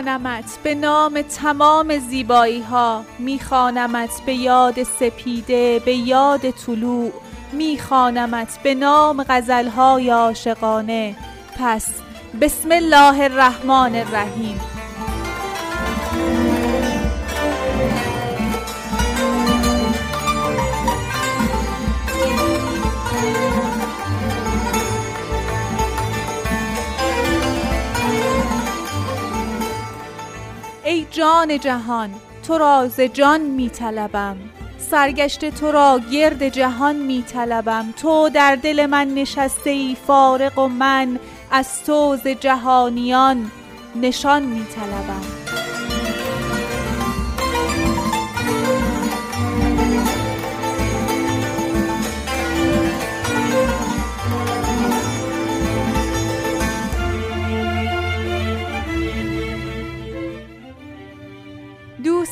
میخوانمت به نام تمام زیبایی ها میخوانمت به یاد سپیده به یاد طلوع میخوانمت به نام غزلهای عاشقانه. پس بسم الله الرحمن الرحیم. ای جان جهان تو را ز جان می طلبم سرگشت تو را گرد جهان می طلبم تو در دل من نشسته ای فارغ و من از تو ز جهانیان نشان می طلبم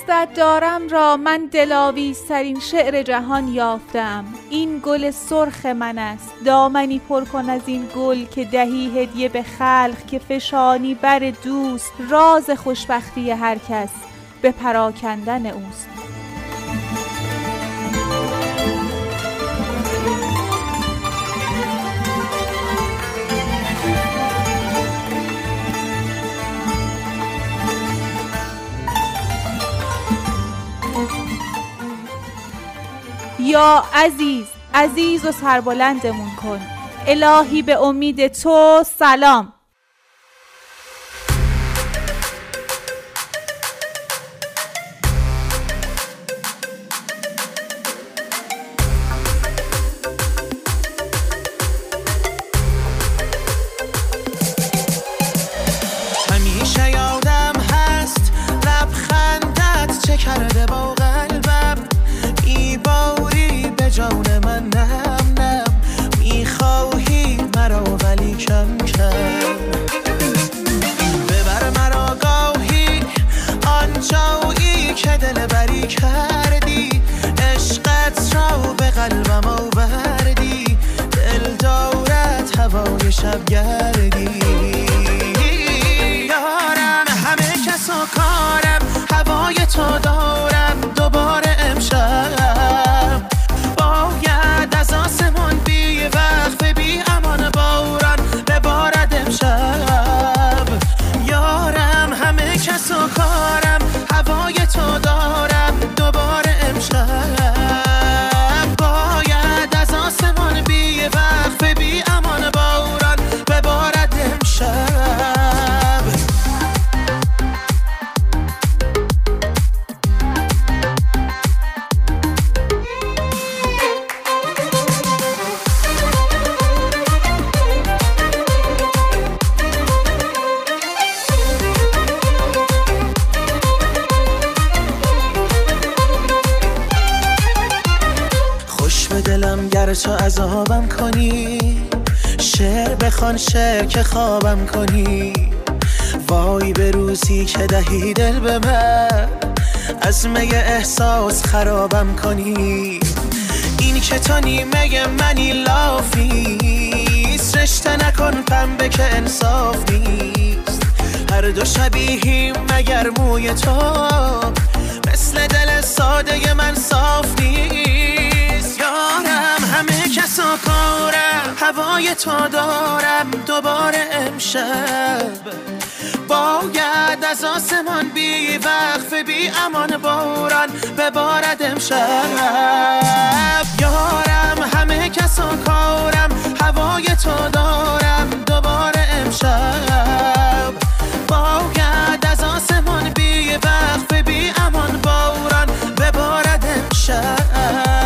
دوستت دارم را من دلاویزترین شعر جهان یافتم. این گل سرخ من است. دامنی پر کن از این گل که دهی هدیه به خلق که فشانی بر دوست. راز خوشبختی هر کس به پراکندن اوست. یا عزیز عزیز و سربلندمون کن. الهی به امید تو سلام. خرابم کنی؟ این که تو نیمه منی لافیست. رشته نکن پنبه که انصاف نیست. هر دو شبیهیم مگر موی تو؟ مثل دل ساده من صاف نیست. یارم همه کس و کارم هوای تو دارم. دوباره امشب باید از آسمان بی وقف بی امان باران ببارد امشب. یارم همه کس و کارم هوای تو دارم دوباره امشب. باید از آسمان بی وقف بی امان باران ببارد امشب.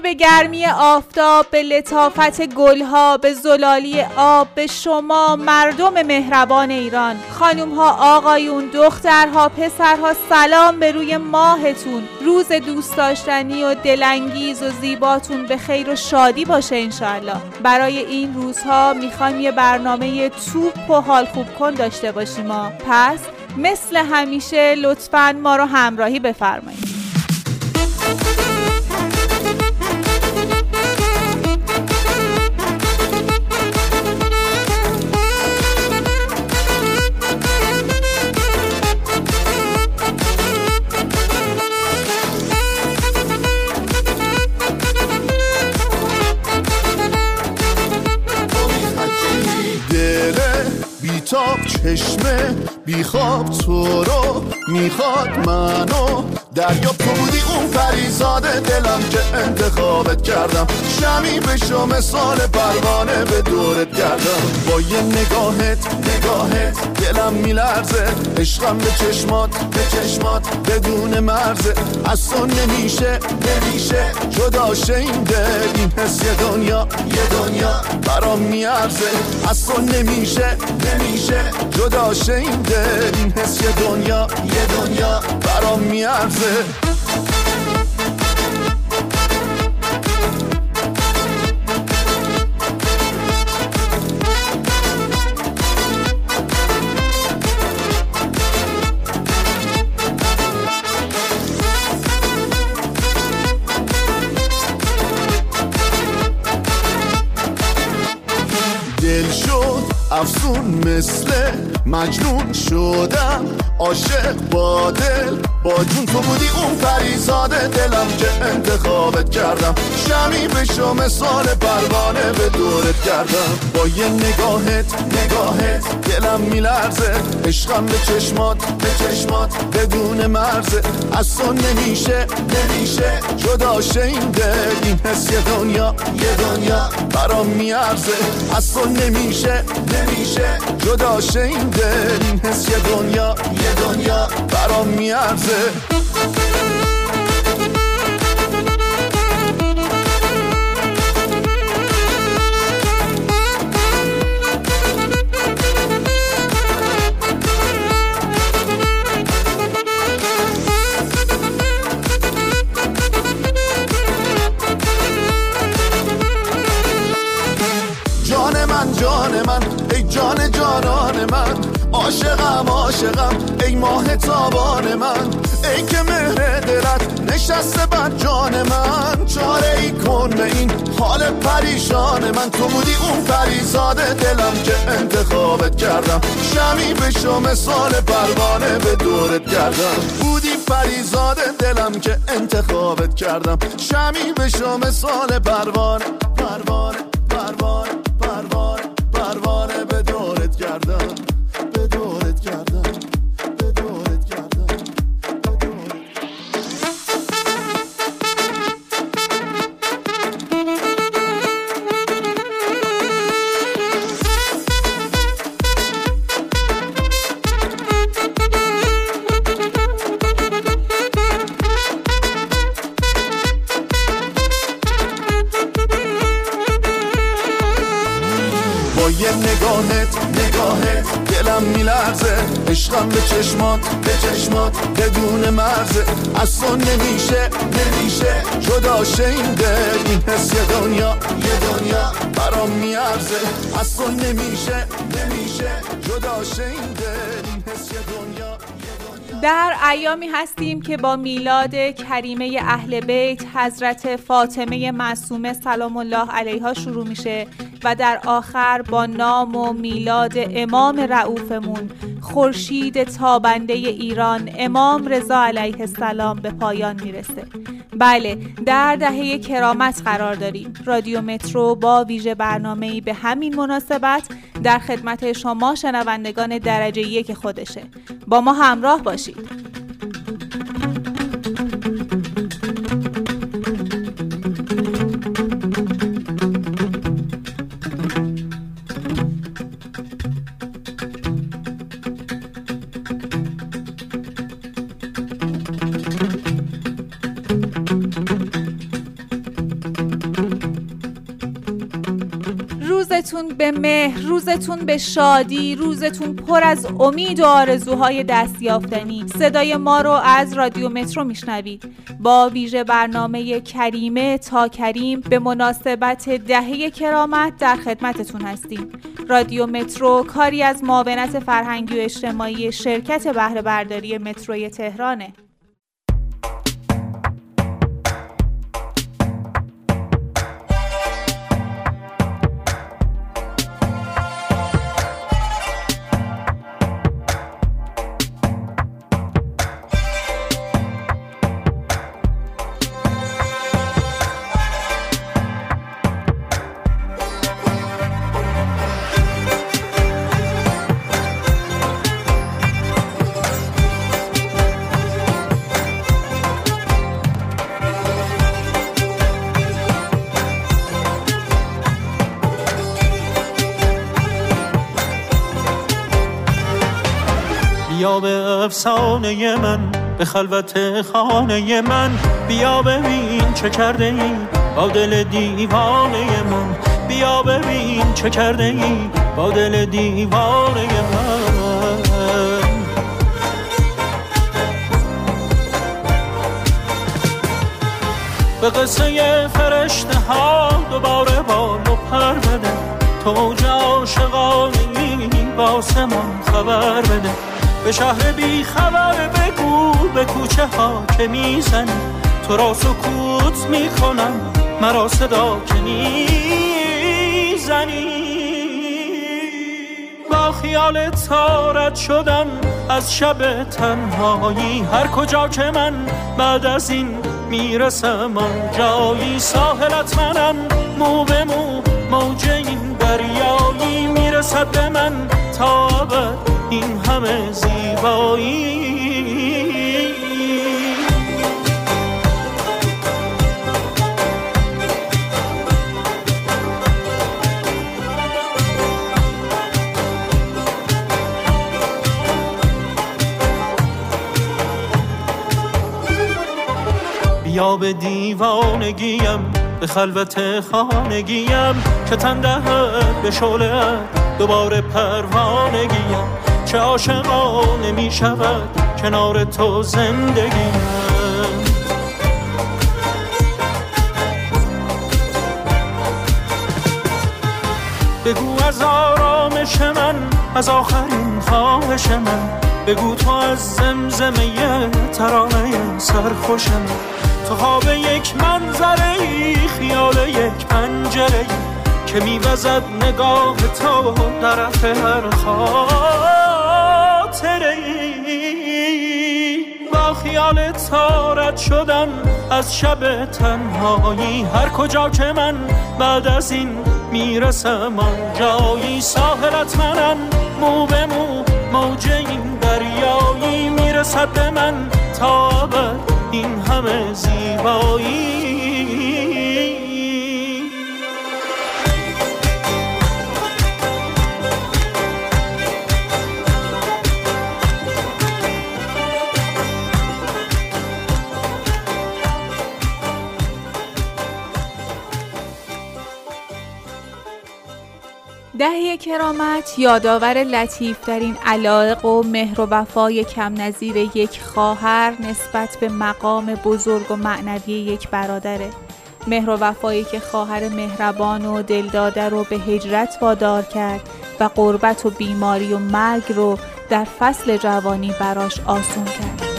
به گرمی آفتاب به لطافت گلها به زلالی آب به شما مردم مهربان ایران. خانوم ها آقایون دخترها پسرها سلام به روی ماهتون. روز دوست داشتنی و دلانگیز و زیباتون به خیر و شادی باشه انشاءالله. برای این روزها می‌خوایم یه برنامه توپ و حال خوب کن داشته باشیم ما پس مثل همیشه لطفا ما رو همراهی بفرمایید. چشمه بیخواب تو رو می‌خواد منو. دریا تو بودی اون فریزاد دلم که انتخابت کردم. شمی بشو مثال پروانه به دورت کردم با یه نگاهت نگاهت دلم میلرزه. عشقم به چشمات به چشمات بدون مرزه. از تو نمیشه نمیشه جدا این دل این حس یه دنیا یه دنیا برام میارزه. از تو نمیشه نمیشه جدا این دل این حس یه دنیا یه دنیا برام میارزه. دل افسون مثل مجنون شدم. عاشق با دل با جون. تو بودی اون فریزاد دلم که انتخابت کردم. شمی بشو مثال پروانه به دورت کردم. با یه نگاهت نگاهت دلم میلرزه. عشقم به چشمات به چشمات بدون مرزه. از تو نمیشه نمیشه جدا دل. این حس یه دنیا یه دنیا برام میارزه. از تو نمیشه نمیشه جدا این دل این حس یه دنیا یه دنیا برام میارزه. جان جانان من عاشقم عاشقم ای ماه تابان من ای که مهر دلت نشسته بر جان من. چاره ای کن به این حال پریشان من. تو بودی اون پریزاد دلم که انتخابت کردم. شمی بشو مثال پروانه به دورت کردم. بودی پریزاد دلم که انتخابت کردم. شمی بشو مثال پروانه پروانه پروانه پروانه پروانه. عشقم به چشمات به چشمات بدون مرزه از تو نمیشه نمیشه جدا این دل این حس دنیا یه دنیا برام میارزه. از تو نمیشه نمیشه جدا این دل این حس دنیا. در ایامی هستیم که با میلاد کریمه اهل بیت حضرت فاطمه معصومه سلام الله علیها شروع میشه. و در آخر با نام و میلاد امام رعوفمون خورشید تابنده ایران امام رضا علیه السلام به پایان می‌رسه. بله در دهه کرامت قرار داریم. رادیو مترو با ویژه برنامه‌ای به همین مناسبت در خدمت شما شنوندگان درجه یک خودشه. با ما همراه باشید. مهر روزتون به شادی روزتون پر از امید و آرزوهای دستیافتنی. صدای ما رو از رادیو مترو میشنوید. با ویژه برنامه کریمه تا کریم به مناسبت دهه کرامت در خدمتتون هستیم. رادیو مترو کاری از معاونت فرهنگی و اجتماعی شرکت بهره برداری متروی تهرانه. افسانه من به خلوت خانه من. بیا ببین چه کرده ای با دل دیوانه من. بیا ببین چه کرده ای با دل دیوانه من. به قصه فرشته ها دوباره بال و پر بده. تو با سمان خبر بده. به شهر بی خبر بگو به کوچه ها که می‌زنی. تو را سکوت می‌کنم مرا صدا که می‌زنی. با خیال تارت شدم از شب تنهایی. هر کجا که من بعد از این می‌رسم آن جایی ساحلت منم. مو به مو موج این دریایی می‌رسد به من تا این همه زیبایی. بیا به دیوانگیم به خلوت خانگیم که تن به شعله دوباره پروانگیم. چه عاشقانه می شود کنار تو زندگی. بگو از آرامش من از آخرین خواهش من. بگو تو از زمزمه ترانه سرخوش من. تو خواب یک منظره خیال یک پنجره که میوزد نگاه تو در هر خواب خیال تارت شدم از شب تنهایی. هر کجا که من بعد از این می‌رسم آن جایی ساحلت منم مو به مو موج این دریایی می‌رسد به من تا این همه زیبایی دهه کرامت یادآور لطیفترین علایق و مهر و وفای کم نظیر یک خواهر نسبت به مقام بزرگ و معنوی یک برادره. مهر و وفایی که خواهر مهربان و دلداده رو به هجرت وادار کرد و قربت و بیماری و مرگ رو در فصل جوانی براش آسون کرد.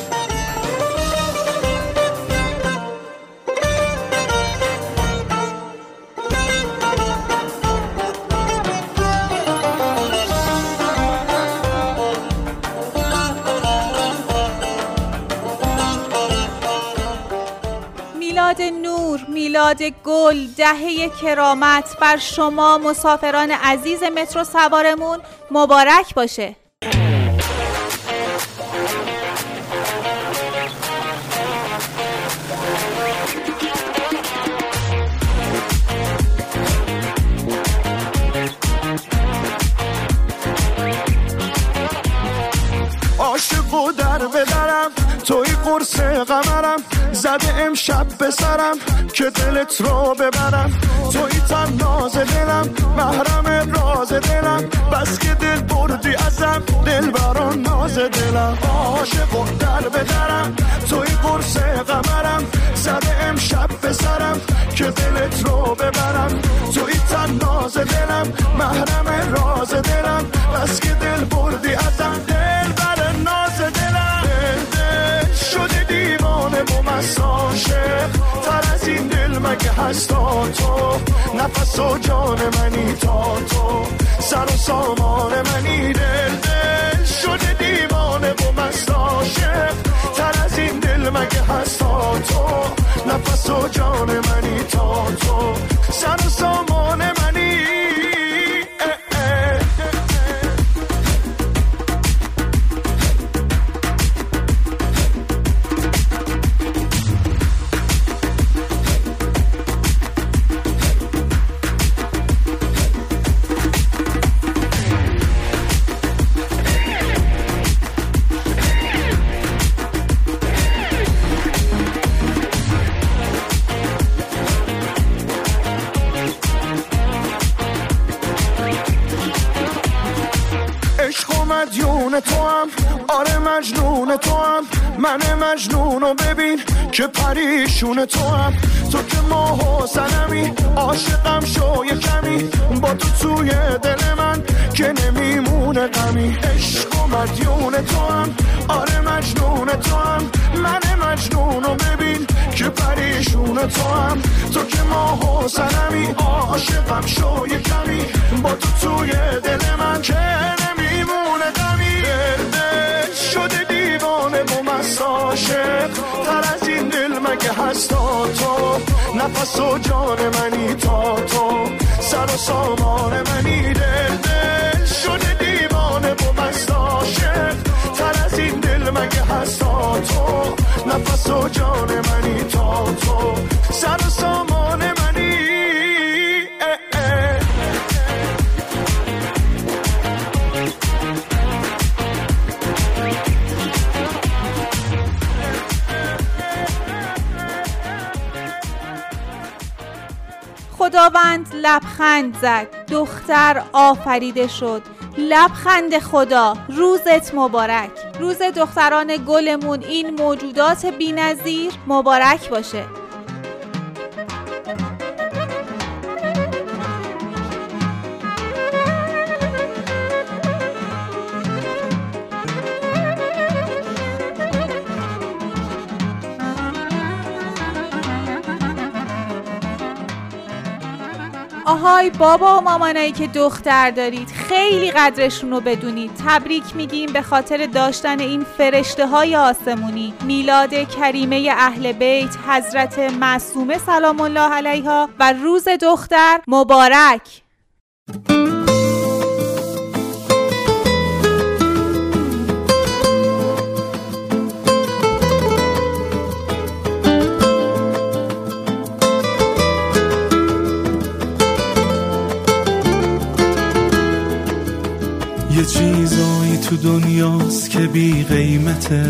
میلاد گل دهه کرامت بر شما مسافران عزیز مترو سوارمون مبارک باشه. عاشق و در بدرم توی قرص قمرم. زده امشب به سرم که دلت رو ببرم. توی تن ناز دلم محرم راز دلم. بس که دل بردی ازم دل بران ناز دلم. عاشق و در بدرم توی قرص قمرم. زده امشب به سرم که دلت رو ببرم. توی تن ناز دلم محرم راز دلم. بس که دل بردی ازم و مساشه تر از این دل مگه هستا تو؟ نفس و جان منی تا تو سر و سامان منی دل دل شده دیوانه و مساشه تر از این دل مگه هستا تو؟ نفس و جان منی تا تو سر و سامان منی مدیون تو هم آره مجنون تو هم من مجنون ببین که پریشون تو هم تو که ماه و سنمی عاشقم شو کمی. با تو توی دل من که نمیمونه غمی. عشق و مدیون تو هم آره مجنون تو هم من مجنون ببین که پریشون تو هم تو که ماه و سنمی عاشقم شو کمی. با تو توی دل من که نمیمونه غمی. دل شده دیوانه و مساشه تر از این دل مگه هستا تو نفس و جان منی تا تو سر و سامان منی دل شده دیوانه و مساشه تر از این دل مگه هستا تو نفس و جان خداوند لبخند زد. دختر آفریده شد. لبخند خدا روزت مبارک. روز دختران گلمون این موجودات بینظیر مبارک باشه. آهای بابا و مامانایی که دختر دارید خیلی قدرشون رو بدونید. تبریک میگیم به خاطر داشتن این فرشته های آسمونی. میلاد کریمه اهل بیت حضرت معصومه سلام الله علیها و روز دختر مبارک. چیزایی تو دنیاست که بی قیمته.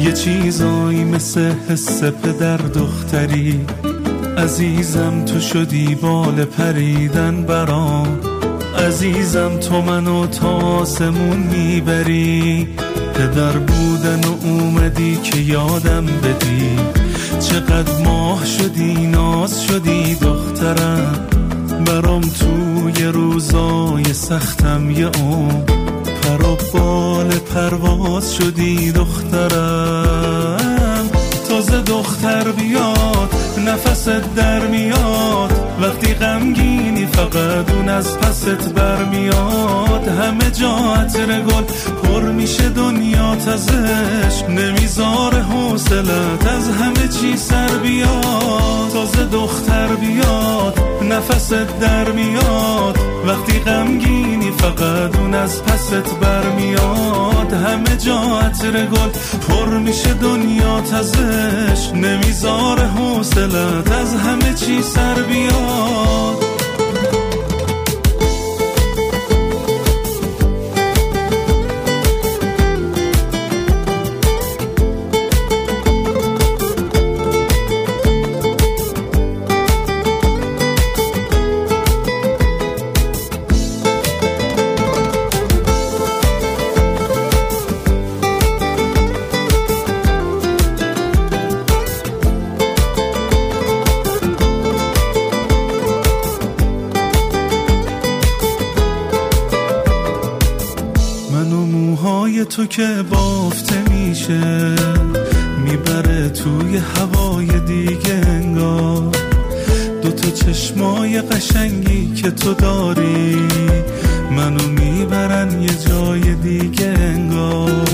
یه چیزایی مثل حس پدر دختری. عزیزم تو شدی بال پریدن برام. عزیزم تو منو تا آسمون می‌بری. پدر بودن و اومدی که یادم بدی. چقدر ماه شدی ناز شدی دخترم. برام توی روزای سختم یه اون پر و بال پرواز شدی دخترم. تازه دختر بیاد نفست در میاد. وقتی غمگینی فقط اون از پست برمیاد همه جا عطر گل پر میشه دنیات ازش نمی‌ذاره حوصلت از همه چی سر بیاد. تازه دختر بیاد نفست در میاد. وقتی غمگینی فقط اون از پست برمیاد همه جا عطر گل پر میشه دنیات ازش نمی‌ذاره حوصلت از همه چی سر بیاد. Oh. که بافته میشه می‌بره توی هوای دیگه انگار. دوتا چشمای قشنگی که تو داری منو می‌برن یه جای دیگه انگار.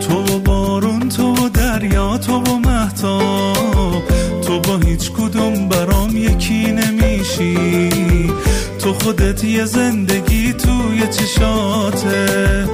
تو و بارون تو و دریا تو و محتاب. تو با هیچ کدوم برام یکی نمیشی. تو خودت یه زندگی توی چشاته.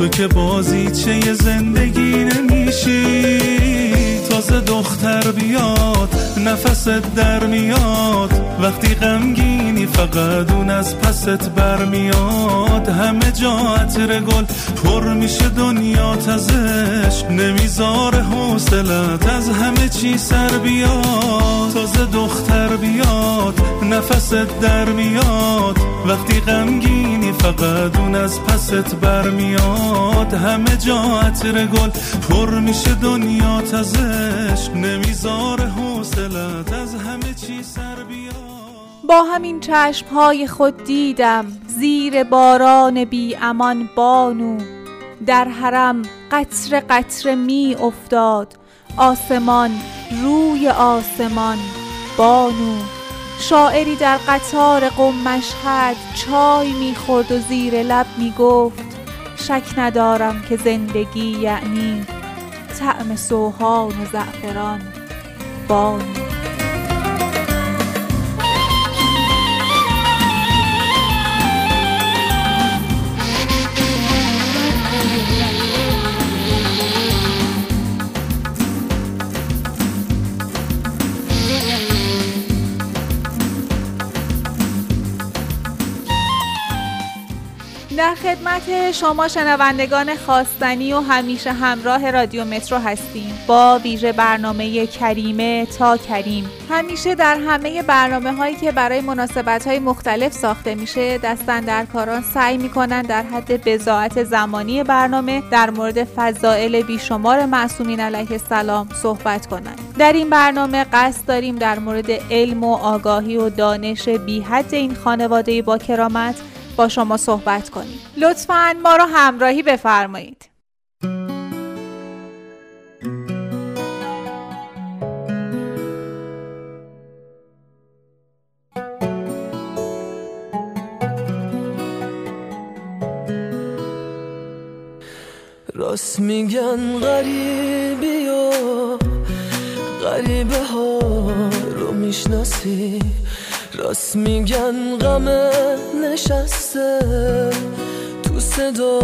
تو که بازی چه زندگی نمیشی. تازه دختر بیاد نفست در میاد. وقتی غمگینی فقط اون از پست برمیاد همه جا عطر گل پر میشه دنیات ازش نمیذار حوصلت از همه چی سر بیاد. تازه دختر بیاد نفست در میاد. وقتی غمگینی فقط اون از پست برمیاد همه جا عطر گل پر میشه دنیات ازش نمیذار حوصلت از همه چی سر بیاد. با همین چشم های خود دیدم زیر باران بی امان بانو. در حرم قطر قطر می افتاد آسمان روی آسمان بانو. شاعری در قطار قم مشهد چای می‌خورد و زیر لب می‌گفت شک ندارم که زندگی یعنی طعم سوهان و زعفران بانو. در خدمت شما شنوندگان خواستنی و همیشه همراه رادیو مترو هستیم. با ویژه برنامه کریمه تا کریم. همیشه در همه برنامه هایی که برای مناسبت های مختلف ساخته میشه دستن در کاران سعی می‌کنن در حد بزاعت زمانی برنامه در مورد فضائل بیشمار معصومین علیه السلام صحبت کنند در این برنامه قصد داریم در مورد علم و آگاهی و دانش بی حد این خانواده با کرامت با شما صحبت کنیم. لطفا ما رو همراهی بفرمایید. راست میگن غریبی و غریبه ها رو می‌شناسی. راست میگن غم نشسته. تو صدا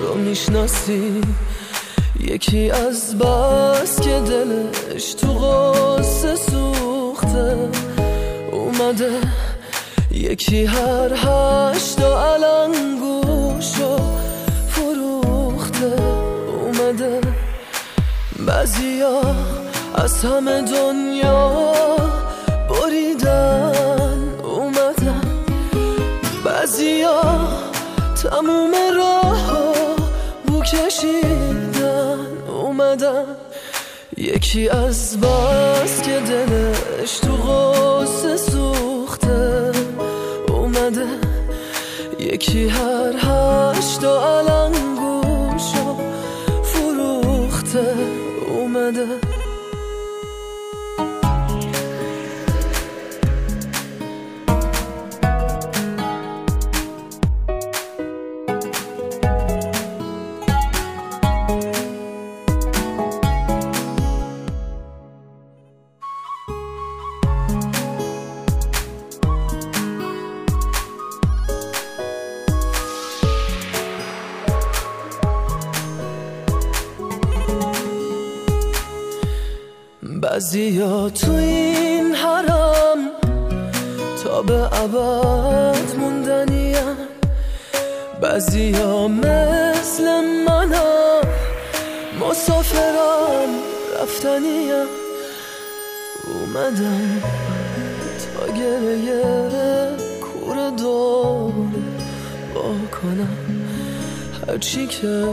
رو می‌شناسی. یکی از بس که دلش تو قصه سوخته. اومده. یکی هر هشتا علنگوشو فروخته. اومده. بعضیا از همه دنیا بریدن اومدن بعضیا تموم راه بو کشیدن. اومدن یکی از بس که دلش تو غصه سوخته. اومده. یکی هر هشتا علنگوشو فروخته. اومده. بعضیا تو این حرم تا به ابد موندنیم بعضیا مثل منم مسافرم رفتنیم اومدم تا گره کور دور با کنم هرچی که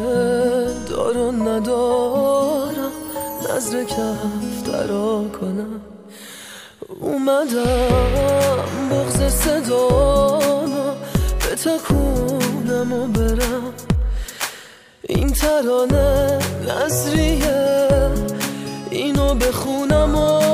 دارم ندارم. نظر کف درا کنم اومدم بغز صدامو به تکونم و برم. این ترانه نظریه اینو بخونم و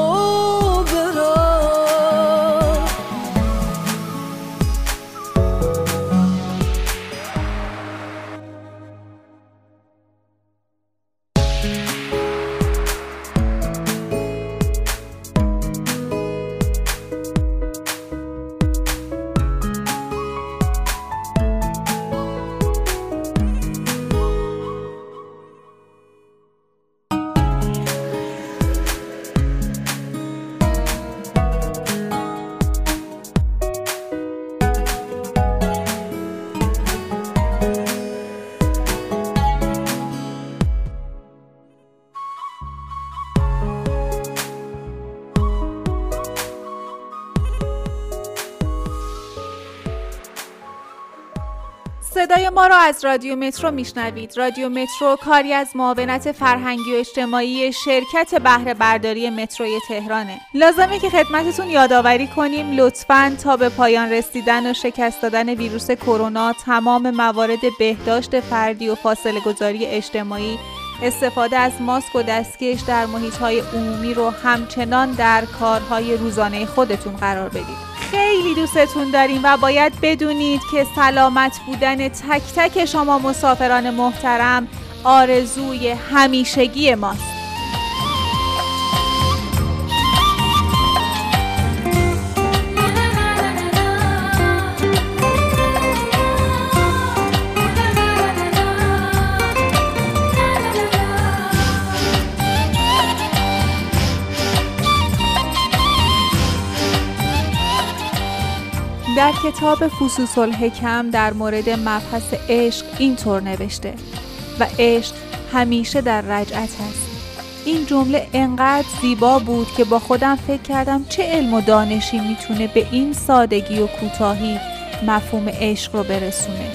ما را از رادیو مترو میشنوید. رادیو مترو کاری از معاونت فرهنگی و اجتماعی شرکت بهره برداری متروی تهرانه. لازمه که خدمتتون یادآوری کنیم لطفا تا به پایان رسیدن و شکست دادن ویروس کرونا تمام موارد بهداشت فردی و فاصله گذاری اجتماعی استفاده از ماسک و دستکش در محیط های عمومی رو همچنان در کارهای روزانه خودتون قرار بدید. خیلی دوستتون داریم و باید بدونید که سلامت بودن تک تک شما مسافران محترم آرزوی همیشگی ماست. کتاب فصوص الحکم در مورد مبحث عشق اینطور نوشته و عشق همیشه در رجعت است. این جمله انقدر زیبا بود که با خودم فکر کردم چه علم و دانشی می‌تونه به این سادگی و کوتاهی مفهوم عشق رو برسونه.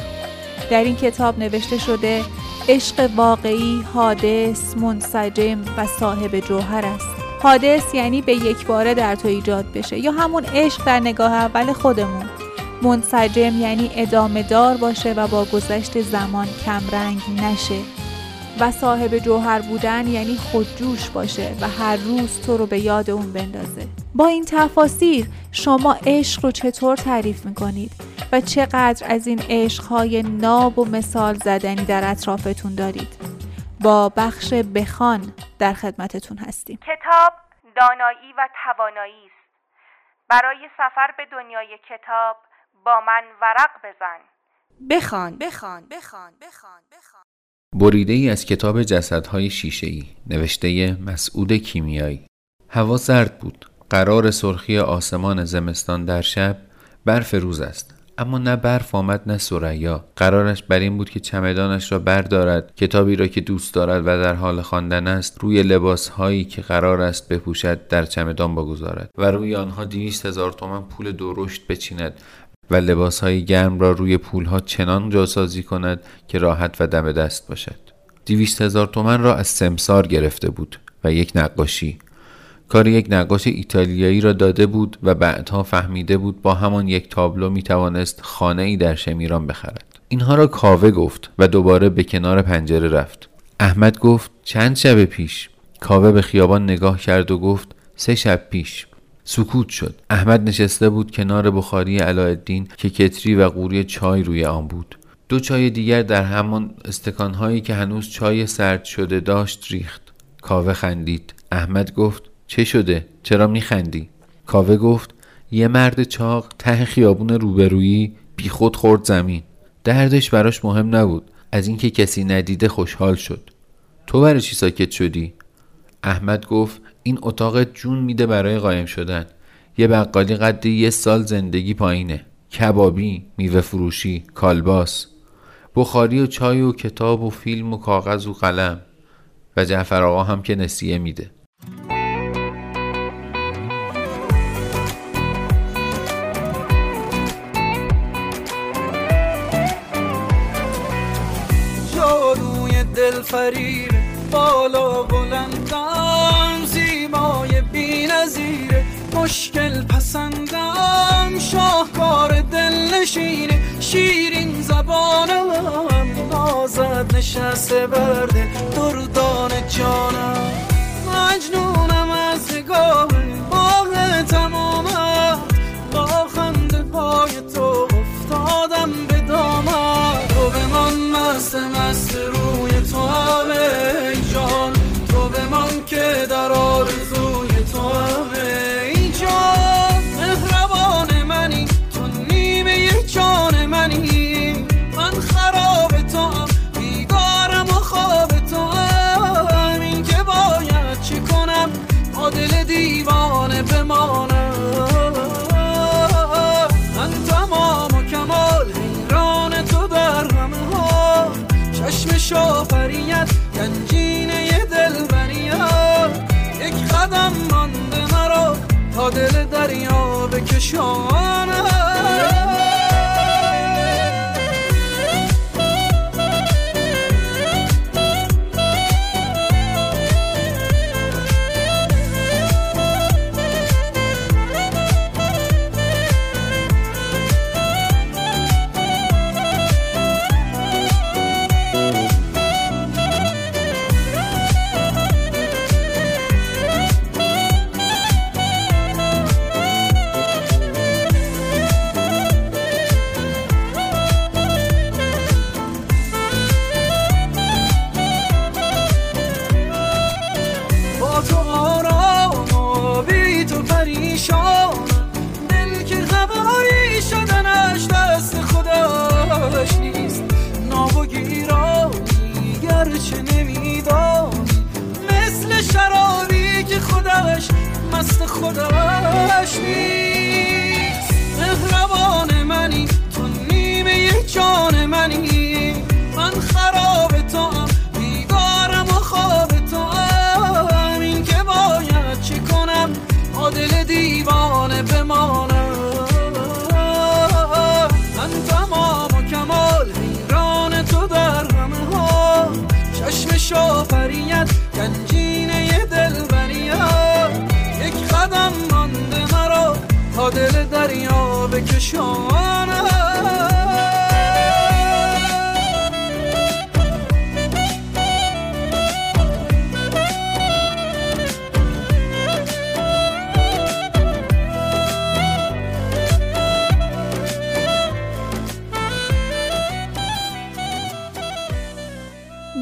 در این کتاب نوشته شده عشق واقعی حادث منسجم و صاحب جوهر است. حادث یعنی به یک باره در تو ایجاد بشه یا همون عشق در نگاه اول خودمون. منسجم یعنی ادامه دار باشه و با گذشت زمان کمرنگ نشه. و صاحب جوهر بودن یعنی خودجوش باشه و هر روز تو رو به یاد اون بندازه. با این تفاسیر شما عشق رو چطور تعریف می‌کنید؟ و چقدر از این عشقهای ناب و مثال زدنی در اطرافتون دارید؟ با بخش بخان در خدمتتون هستیم. کتاب دانایی و توانایی است. برای سفر به دنیای کتاب با من ورق بزن. بخوان. بخوان. بخوان. بخوان. بخوان. بریده ای از کتاب جسدهای شیشه ای نوشته مسعود کیمیایی. هوا سرد بود. قرار سرخی آسمان زمستان در شب برف روز است. اما نه برف آمد نه سریا قرارش بر این بود که چمدانش را بردارد. کتابی را که دوست دارد و در حال خواندن است روی لباس هایی که قرار است بپوشد در چمدان بگذارد و روی آنها دویست هزار تومن پول درشت بچیند. و لباس های گرم را روی پول ها چنان جاسازی کند که راحت و دم دست باشد. دیویست هزار تومن را از سمسار گرفته بود و یک نقاشی. کار یک نقاش ایتالیایی را داده بود و بعدها فهمیده بود با همان یک تابلو می توانست خانه ای در شمیران بخرد. اینها را کاوه گفت و دوباره به کنار پنجره رفت. احمد گفت چند شب پیش؟ کاوه به خیابان نگاه کرد و گفت سه شب پیش. سکوت شد. احمد نشسته بود کنار بخاری علایالدین که کتری و قوری چای روی آن بود. دو چای دیگر در همان استکانهایی که هنوز چای سرد شده داشت ریخت. کاوه خندید. احمد گفت چه شده؟ چرا میخندی؟ کاوه گفت یه مرد چاق ته خیابون روبرویی بیخود خورد زمین. دردش براش مهم نبود. از اینکه کسی ندیده خوشحال شد. تو برای چی ساکت شدی؟ احمد گفت این اتاق جون میده برای قایم شدن. یه بقالی قد یه سال زندگی پایینه. کبابی، میوه فروشی، کالباس بخاری و چای و کتاب و فیلم و کاغذ و قلم. و جعفر آقا هم که نسیه میده. دل بالا مشکل پسندم شاهکار دل نشینه شیرین زبانم نازد نشسته برده دردان جانم. مجنونم از نگاه بمانم. من تمام و کمال حیران تو در همه ها چشم شافریت گنجینه دل بریت یک قدم مانده مرا تا دل دریا بکشانم مست خودش نیست. مهربان منی تو نیمه جان منی. قدم مانده مرا تا دل دریا بکشانم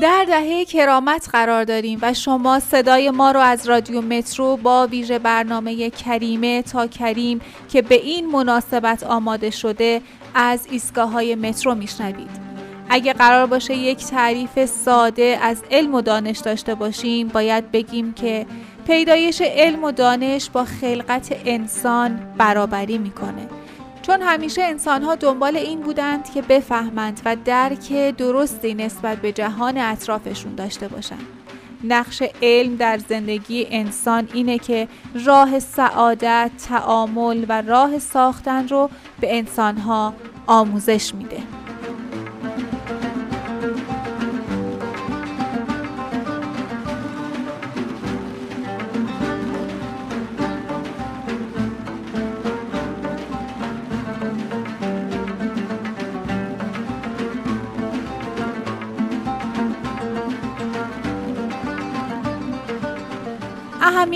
در دهه کرامت قرار داریم و شما صدای ما رو از رادیو مترو با ویژه برنامه کریمه تا کریم که به این مناسبت آماده شده از ایستگاه های مترو میشنوید. اگه قرار باشه یک تعریف ساده از علم و دانش داشته باشیم باید بگیم که پیدایش علم و دانش با خلقت انسان برابری می‌کنه چون همیشه انسانها دنبال این بودند که بفهمند و درک درستی نسبت به جهان اطرافشون داشته باشند. نقش علم در زندگی انسان اینه که راه سعادت، تعامل و راه ساختن رو به انسانها آموزش میده.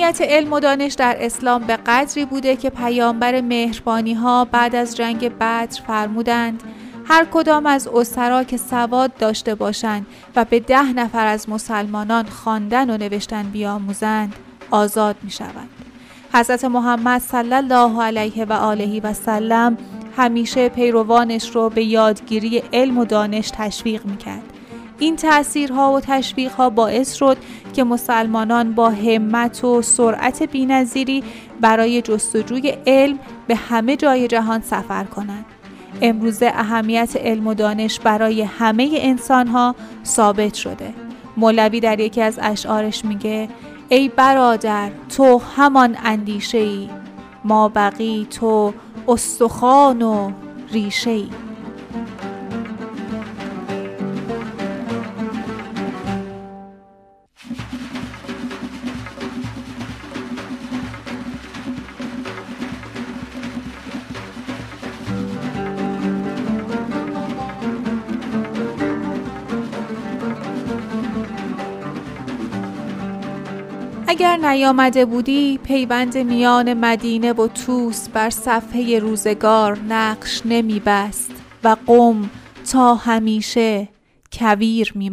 اهمیت علم و دانش در اسلام به قدری بوده که پیامبر مهربانی ها بعد از جنگ بدر فرمودند هر کدام از اسرا که سواد داشته باشند و به ده نفر از مسلمانان خواندن و نوشتن بیاموزند آزاد می شوند. حضرت محمد صلی الله علیه و آله و سلم همیشه پیروانش رو به یادگیری علم و دانش تشویق می کرد. این تأثیرها و تشویقها باعث شد که مسلمانان با همت و سرعت بینظیری برای جستجوی علم به همه جای جهان سفر کنند. امروزه اهمیت علم و دانش برای همه انسانها ثابت شده. مولوی در یکی از اشعارش میگه ای برادر تو همان اندیشه ای ما بقی تو استخوان و ریشه ای اگر نیامده بودی پیوند میان مدینه و توس بر صفحه روزگار نقش نمی بست و قم تا همیشه کویر می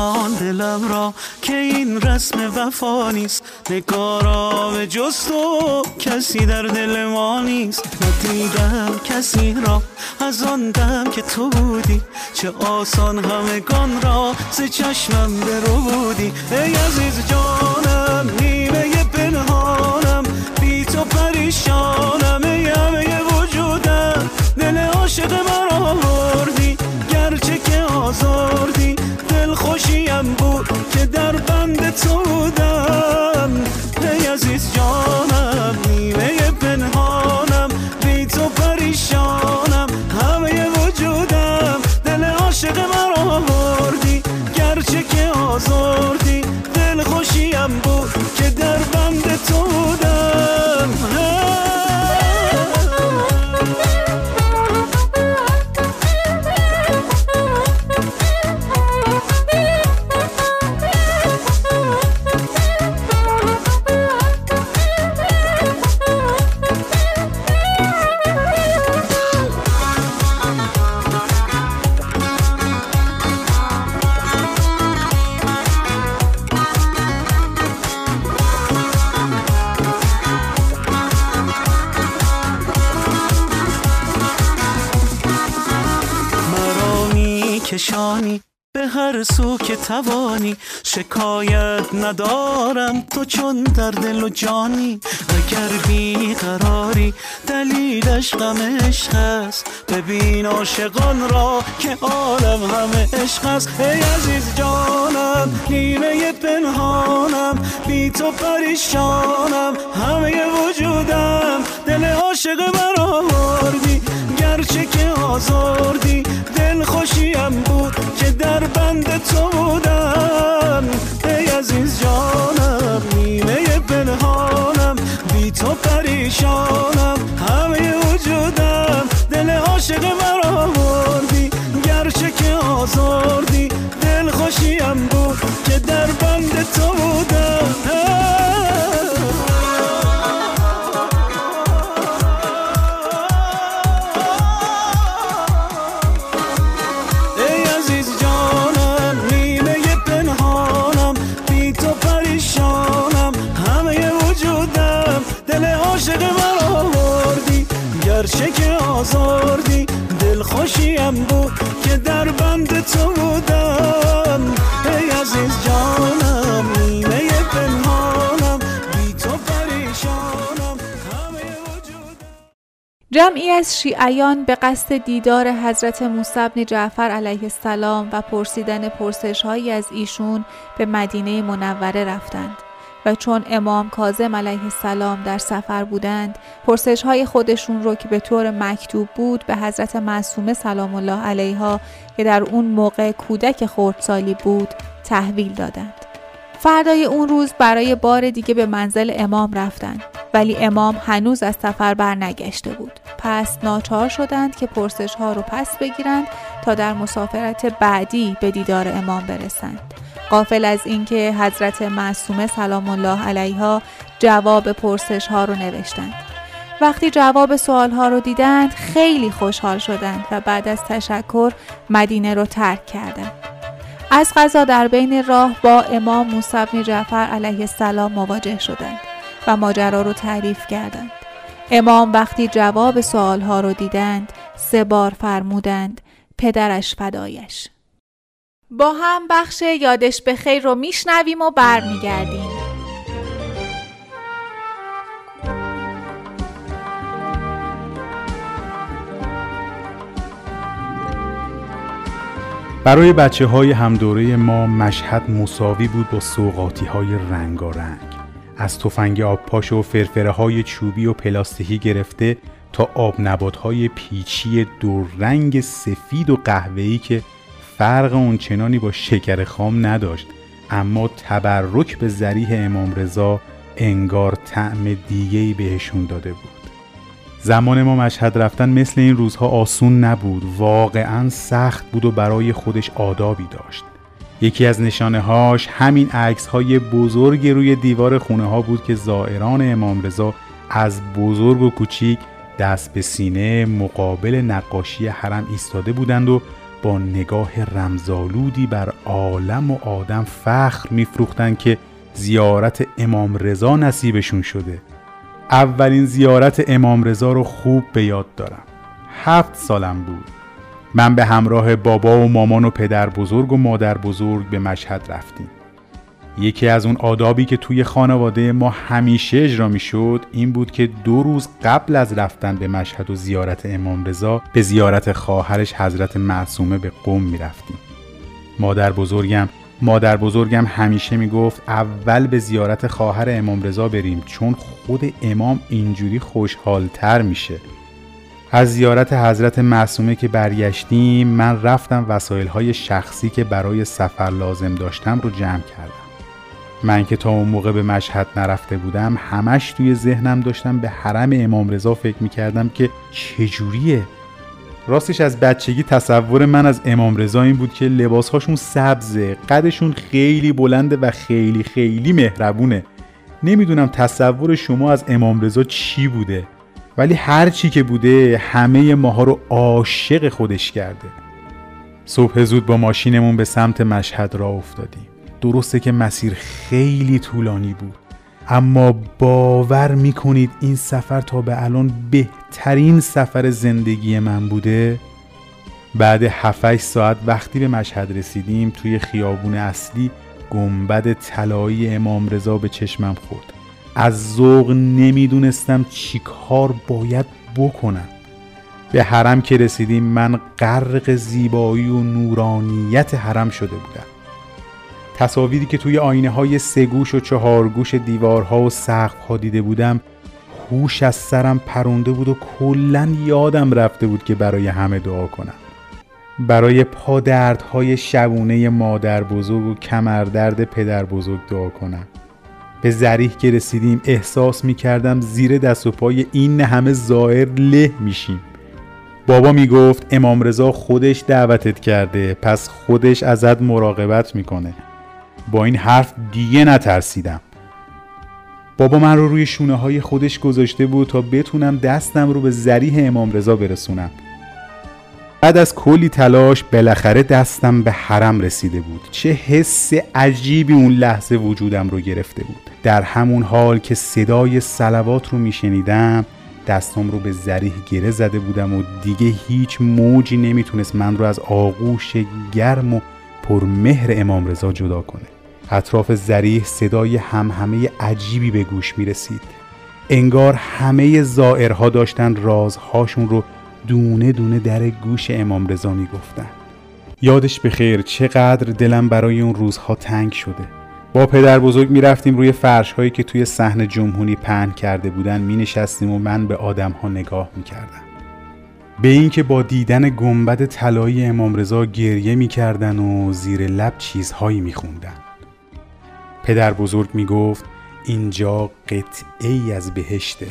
مرنجان دلم را که این رسم وفا نیست. نگارا به جز تو کسی در دل ما نیست. ندیدم کسی را از آن دم که تو بودی. چه آسان همگان را ز چشمم برو بودی. ای عزیز جانم نیمه پنهانم بی تو پریشانم ای همه وجودم. دل عاشق مرا بردی گرچه که آزردی تو بودم ای عزیز جانم نیمه پنهانم بی تو پریشانم. همه وجودم دل عاشق مرا بردی گرچه که آزردی دل خوشیم بود که در بند تو میکشانی به هر سو که توانی. شکایت ندارم تو چون در دل و جانی. اگر بیقراری دلیلش غم عشق است. ببین عاشقان را که عالم همه عشق است. ای عزیز جانم نیمه پنهانم. بی تو پریشانم همه وجودم. دل عاشق مرا بردی گرچه که آزردی. دل خوشیم بود که در بند تو بودم. ای عزیز جانم نیمه پنهانم. بی تو پریشانم آزردی دل خوشیم بود که در بند تو بودم. ای عزیز جانم نیمه پنهانم بی تو پریشانم همه وجودم جمعی از شیعیان به قصد دیدار حضرت موسی بن جعفر علیه السلام و پرسیدن پرسشهایی از ایشون به مدینه منوره رفتند. و چون امام کاظم علیه السلام در سفر بودند پرسشهای خودشون رو که به طور مکتوب بود به حضرت معصومه سلام الله علیها که در اون موقع کودک خردسالی بود تحویل دادند. فردای اون روز برای بار دیگه به منزل امام رفتند ولی امام هنوز از سفر برنگشته بود. پس ناچار شدند که پرسش ها رو پس بگیرند تا در مسافرت بعدی به دیدار امام برسند. قافل از اینکه حضرت معصومه سلام الله علیها جواب پرسش ها رو نوشتند وقتی جواب سوال ها رو دیدند خیلی خوشحال شدند و بعد از تشکر مدینه رو ترک کردند از غذا در بین راه با امام موسی بن جعفر علیه السلام مواجه شدند و ماجرا رو تعریف کردند. امام وقتی جواب سوالها رو دیدند سه بار فرمودند پدرش فدایش. با هم بخش یادش به خیر رو میشنویم و برمیگردیم. برای بچه های همدوره ما مشهد مساوی بود با سوقاتی های رنگارنگ از تفنگ آب پاش و فرفره های چوبی و پلاستیکی گرفته تا آب نبات های پیچی دو رنگ سفید و قهوه‌ای که فرق اون چنانی با شکر خام نداشت اما تبرک به زریح امام رضا انگار طعم دیگهی بهشون داده بود. زمان ما مشهد رفتن مثل این روزها آسون نبود واقعا سخت بود و برای خودش آدابی داشت. یکی از نشانه هاش همین عکس های بزرگ روی دیوار خونه ها بود که زائران امام رضا از بزرگ و کوچیک دست به سینه مقابل نقاشی حرم ایستاده بودند و با نگاه رمزالودی بر عالم و آدم فخر میفروختند که زیارت امام رضا نصیبشون شده. اولین زیارت امام رضا رو خوب به یاد دارم. هفت سالم بود. من به همراه بابا و مامان و پدر بزرگ و مادر بزرگ به مشهد رفتیم. یکی از اون آدابی که توی خانواده ما همیشه اجرا می شد این بود که دو روز قبل از رفتن به مشهد و زیارت امام رضا به زیارت خواهرش حضرت معصومه به قوم می رفتیم. مادر بزرگم مادر بزرگم همیشه می گفت اول به زیارت خواهر امام رضا بریم چون خود امام اینجوری خوشحالتر میشه از زیارت حضرت معصومه که برگشتیم من رفتم وسایل های شخصی که برای سفر لازم داشتم رو جمع کردم من که تا اون موقع به مشهد نرفته بودم همش توی ذهنم داشتم به حرم امام رضا فکر می‌کردم که چجوریه؟ راستش از بچگی تصور من از امام رضا این بود که لباسهاشون سبزه قدشون خیلی بلنده و خیلی خیلی مهربونه. نمی‌دونم تصور شما از امام رضا چی بوده ولی هر چی که بوده همه ماها رو عاشق خودش کرده. صبح زود با ماشینمون به سمت مشهد را افتادیم. درسته که مسیر خیلی طولانی بود. اما باور می‌کنید این سفر تا به الان بهترین سفر زندگی من بوده؟ بعد 7 ساعت وقتی به مشهد رسیدیم توی خیابون اصلی گنبد طلایی امام رضا به چشمم خورد. از ذوق نمی‌دونستم چیکار باید بکنم. به حرم که رسیدیم من غرق زیبایی و نورانیت حرم شده بودم. تصاویری که توی آینه های سه گوش و چهار گوش دیوارها و سقف ها دیده بودم هوش از سرم پرونده بود و کلا یادم رفته بود که برای همه دعا کنم. برای پادردهای شبونه مادر بزرگ و کمردرد پدر بزرگ دعا کنم. به زریح که رسیدیم احساس می کردم زیر دست و پای این همه زائر له میشیم. بابا می گفت امام رضا خودش دعوتت کرده پس خودش ازت مراقبت می‌کنه. با این حرف دیگه نترسیدم. بابا من رو روی شونه های خودش گذاشته بود تا بتونم دستم رو به زریح امام رضا برسونم. بعد از کلی تلاش بالاخره دستم به حرم رسیده بود. چه حس عجیبی اون لحظه وجودم رو گرفته بود. در همون حال که صدای سلوات رو میشنیدم دستم رو به زریح گره زده بودم و دیگه هیچ موجی نمی‌تونست من رو از آغوش گرم و پرمهر امام رضا جدا کنه. اطراف زریح صدای همهمه عجیبی به گوش می رسید انگار همه زائرها داشتن رازهاشون رو دونه دونه در گوش امام رضا می گفتن یادش به خیر چقدر دلم برای اون روزها تنگ شده. با پدر بزرگ می رفتیم روی فرش هایی که توی صحن جمهوری پهن کرده بودن می نشستیم و من به آدم ها نگاه می کردم به اینکه با دیدن گنبد طلایی امام رضا گریه می‌کردن و زیر لب چیزهایی میخوندن. پدر بزرگ می‌گفت اینجا قطعه ای از بهشته.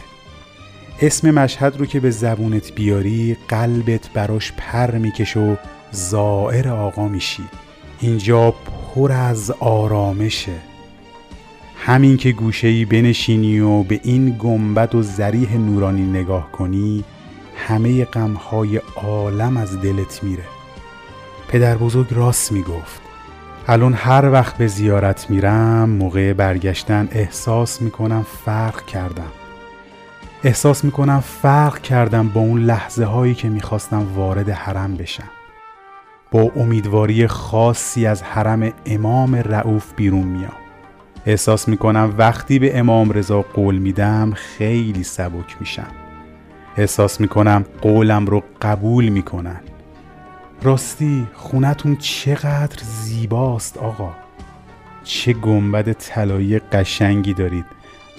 اسم مشهد رو که به زبونت بیاری قلبت براش پر میکش و زائر آقا میشی. اینجا پر از آرامشه. همین که گوشهی بنشینی و به این گنبد و زریح نورانی نگاه کنی همه غمهای عالم از دلت میره. پدر بزرگ راست می‌گفت. الان هر وقت به زیارت میرم موقع برگشتن احساس می‌کنم فرق کردم. احساس می‌کنم فرق کردم با اون لحظه هایی که می‌خواستم وارد حرم بشم. با امیدواری خاصی از حرم امام رعوف بیرون میام. احساس می‌کنم وقتی به امام رضا قول میدم خیلی سبک میشم. احساس می‌کنم قولم رو قبول می‌کنن. راستی خونتون چقدر زیباست آقا. چه گنبد طلایی قشنگی دارید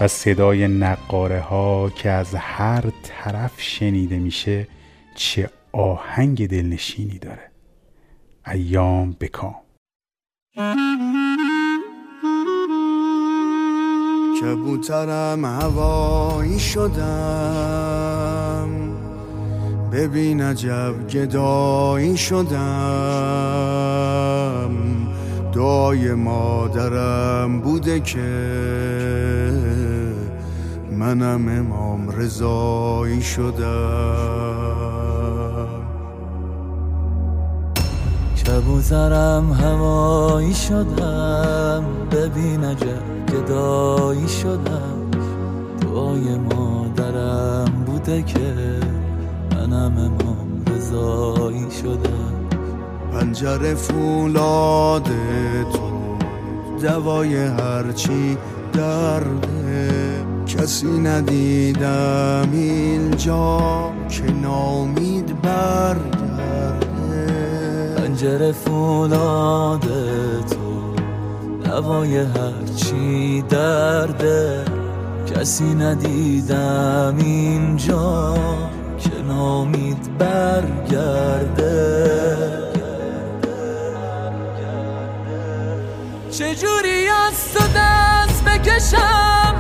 و صدای نقاره ها که از هر طرف شنیده میشه چه آهنگ دلنشینی داره. ایام بکام. کبوترم هوایی شدم. ببین عجب گدایی شدم. دعای مادرم بوده که منم امام رضایی شدم. کبوترم هوایی شدم. ببین عجب گدایی شدم. دعای مادرم بوده که منم امام رضایی شدم پنجره فولاد تو دوای هرچی درده. کسی ندیدم اینجا که نامید برگرده. پنجره فولاد تو دوای هرچی درده. کسی ندیدم اینجا نامید برگرده. چجوری از تو دست بکشم؟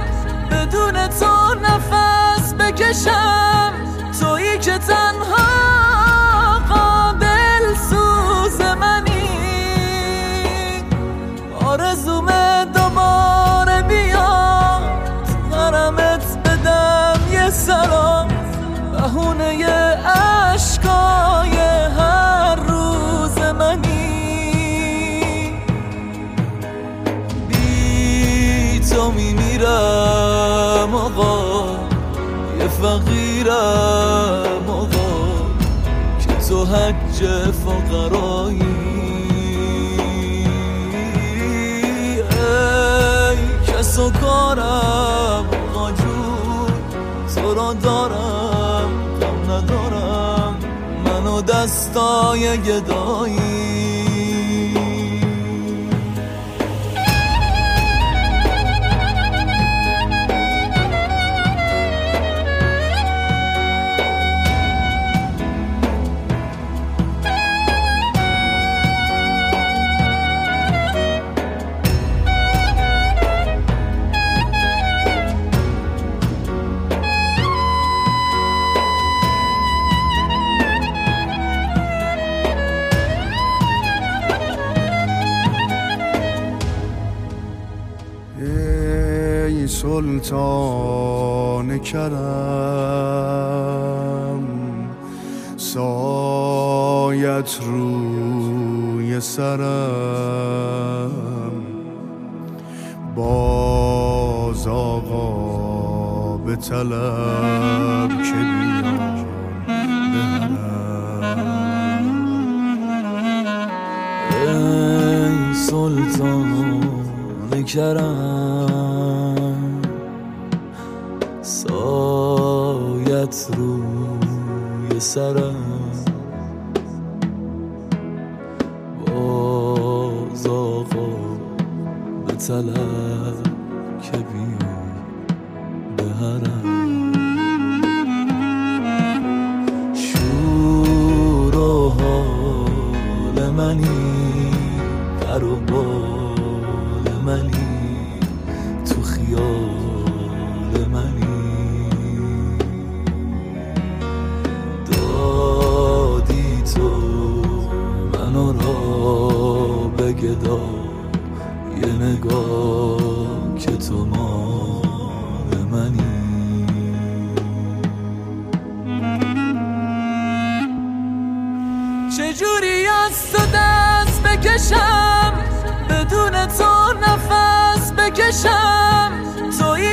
بدون تو نفس بکشم. تویی که تنها حج فقرایی. ای کس و کارم آقا جون تو را دارم غم ندارم. منو دستای گدایی. سلطان کرم. سایت روی سرم. باز آقا به طلب که بیام سلطان کرم. سرم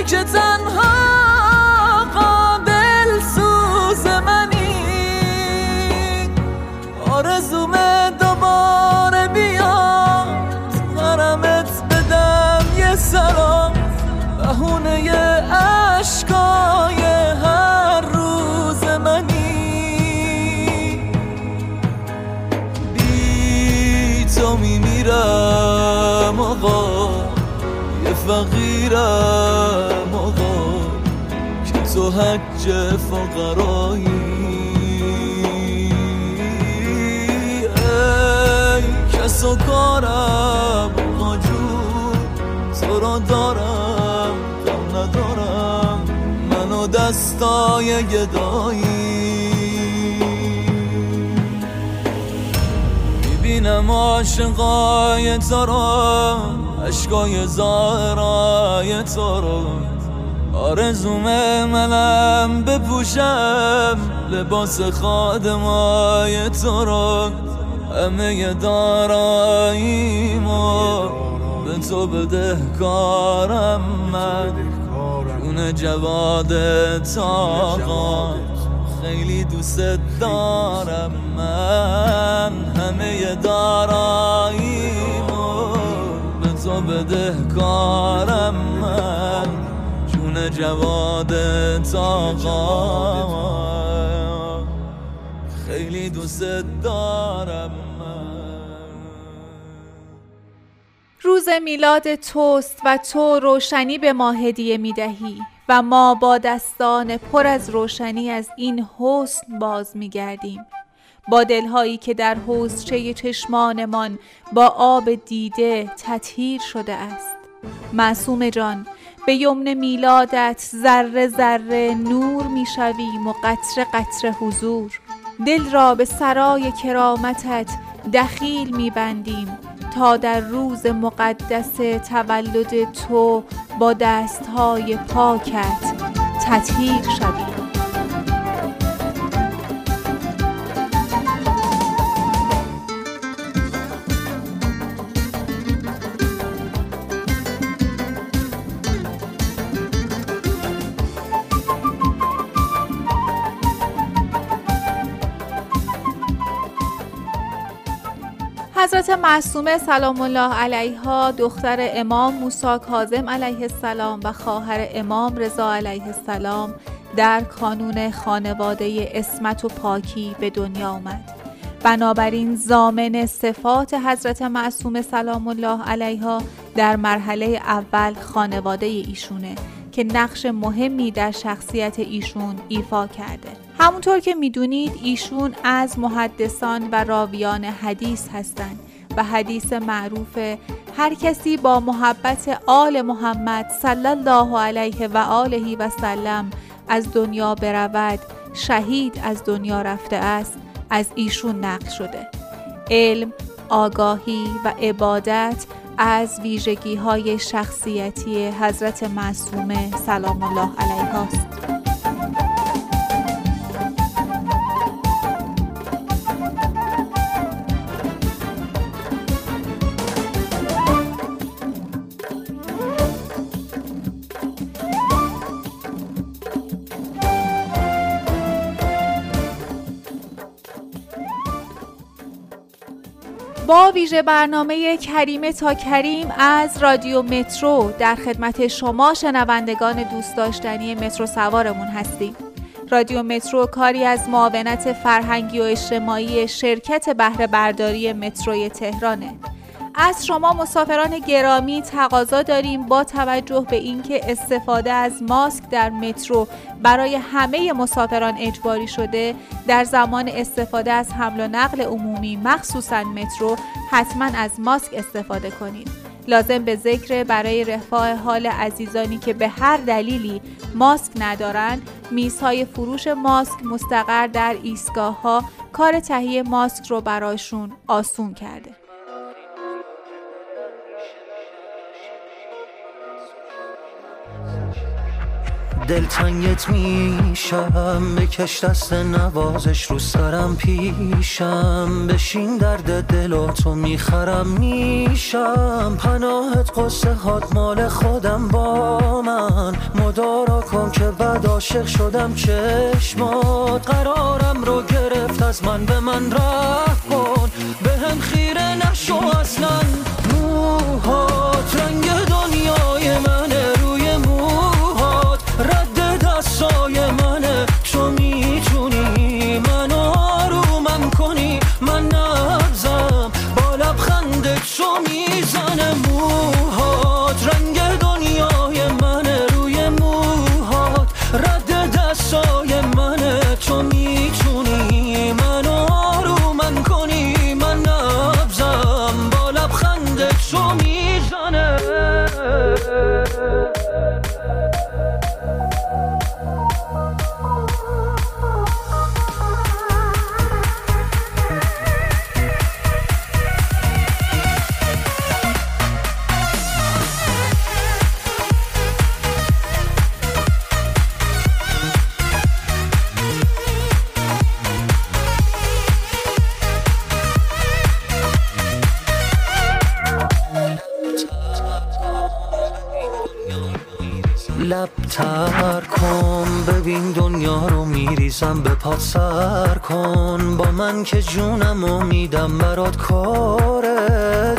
تویی که دنیای گدایی می‌بینم عاشقای تو رو عشقای زهرای تو رو. منم بپوشم لباس خادمای تو رو. همه داراییمو به تو بده کارم من. جون جواد تاقا خیلی دوست دارم من. همه داراییمو به تو بده کارم من. جون جواد تاقا خیلی دوست دارم میلاد توست و تو روشنی به ما هدیه می دهی و ما با دستان پر از روشنی از این حسن باز می گردیم با دلهایی که در حوزچه چشمانمان با آب دیده تطهیر شده است. معصوم جان به یمن میلادت ذره ذره نور می‌شویم و قطره قطره حضور. دل را به سرای کرامتت دخیل میبندیم. تا در روز مقدس تولد تو با دستهای پاکت تطهیر شویم. حضرت معصومه سلام الله علیها دختر امام موسی کاظم علیه السلام و خواهر امام رضا علیه السلام در کانون خانواده اسمت و پاکی به دنیا آمد. بنابراین زامن صفات حضرت معصومه سلام الله علیها در مرحله اول خانواده ایشونه که نقش مهمی در شخصیت ایشون ایفا کرده. همونطور که می‌دونید ایشون از محدثان و راویان حدیث هستند و حدیث معروف هر کسی با محبت آل محمد صلی الله علیه و آله و سلم از دنیا برود شهید از دنیا رفته است از ایشون نقل شده علم آگاهی و عبادت از ویژگی های شخصیتی حضرت معصومه سلام الله علیها است. با ویژه برنامه کریمه تا کریم از رادیو مترو در خدمت شما شنوندگان دوست داشتنی مترو سوارمون هستیم. رادیو مترو کاری از معاونت فرهنگی و اجتماعی شرکت بهره برداری متروی تهرانه. از شما مسافران گرامی تقاضا داریم با توجه به اینکه استفاده از ماسک در مترو برای همه مسافران اجباری شده در زمان استفاده از حمل و نقل عمومی مخصوصا مترو حتما از ماسک استفاده کنید. لازم به ذکر برای رفاه حال عزیزانی که به هر دلیلی ماسک ندارند میزهای فروش ماسک مستقر در ایستگاه ها کار تهیه ماسک رو برایشون آسون کرده. دلتنگت میشم. بکش دست نوازش رو سرم پیشم. بشین درد دل تو می‌خرم. میشم. پناهت قصه هات مال خودم با من. مدارا کن که بعد عاشق شدم چشمات. قرارم رو گرفت از من به من رفت کن. به هم خیره نشو اصلا. که جونم و میدم برات کاره.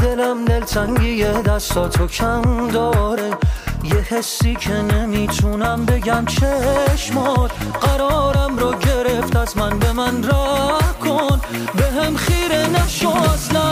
دلم دلتنگی دستاتو کم داره. یه حسی که نمی‌تونم بگم چشمات. قرارم رو گرفت از من به من راه کن. به هم خیره نشو اصلا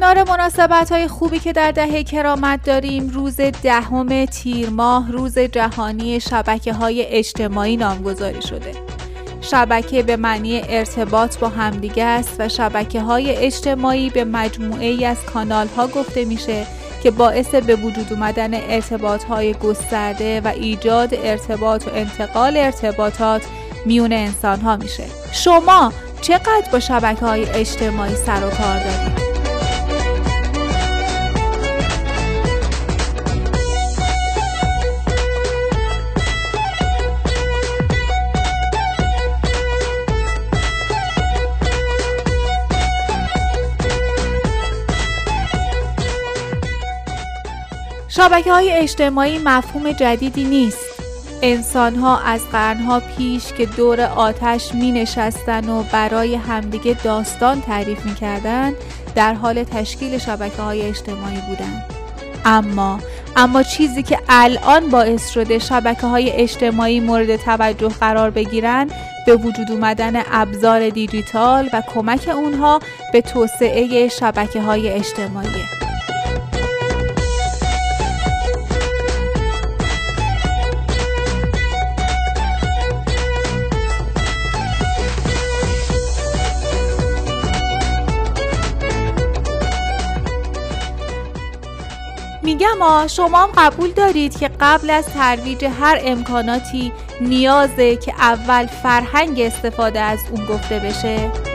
کنار مناسبت های خوبی که در دهه کرامت داریم روز دهم تیر ماه روز جهانی شبکه های اجتماعی نامگذاری شده شبکه به معنی ارتباط با همدیگه است و شبکه های اجتماعی به مجموعه ای از کانال ها گفته میشه که باعث به وجود اومدن ارتباط های گسترده و ایجاد ارتباط و انتقال ارتباطات میون انسان ها میشه شما چقدر با شبکه های اجتماعی سر و کار دارید؟ شبکه های اجتماعی مفهوم جدیدی نیست انسان ها از قرنها پیش که دور آتش می نشستن و برای همدیگه داستان تعریف می کردن در حال تشکیل شبکه های اجتماعی بودند. اما اما چیزی که الان باعث شده شبکه های اجتماعی مورد توجه قرار بگیرن به وجود اومدن ابزار دیجیتال و کمک اونها به توسعه شبکه های اجتماعی. میگم آ شما هم قبول دارید که قبل از ترویج هر امکاناتی نیازه که اول فرهنگ استفاده از اون گفته بشه؟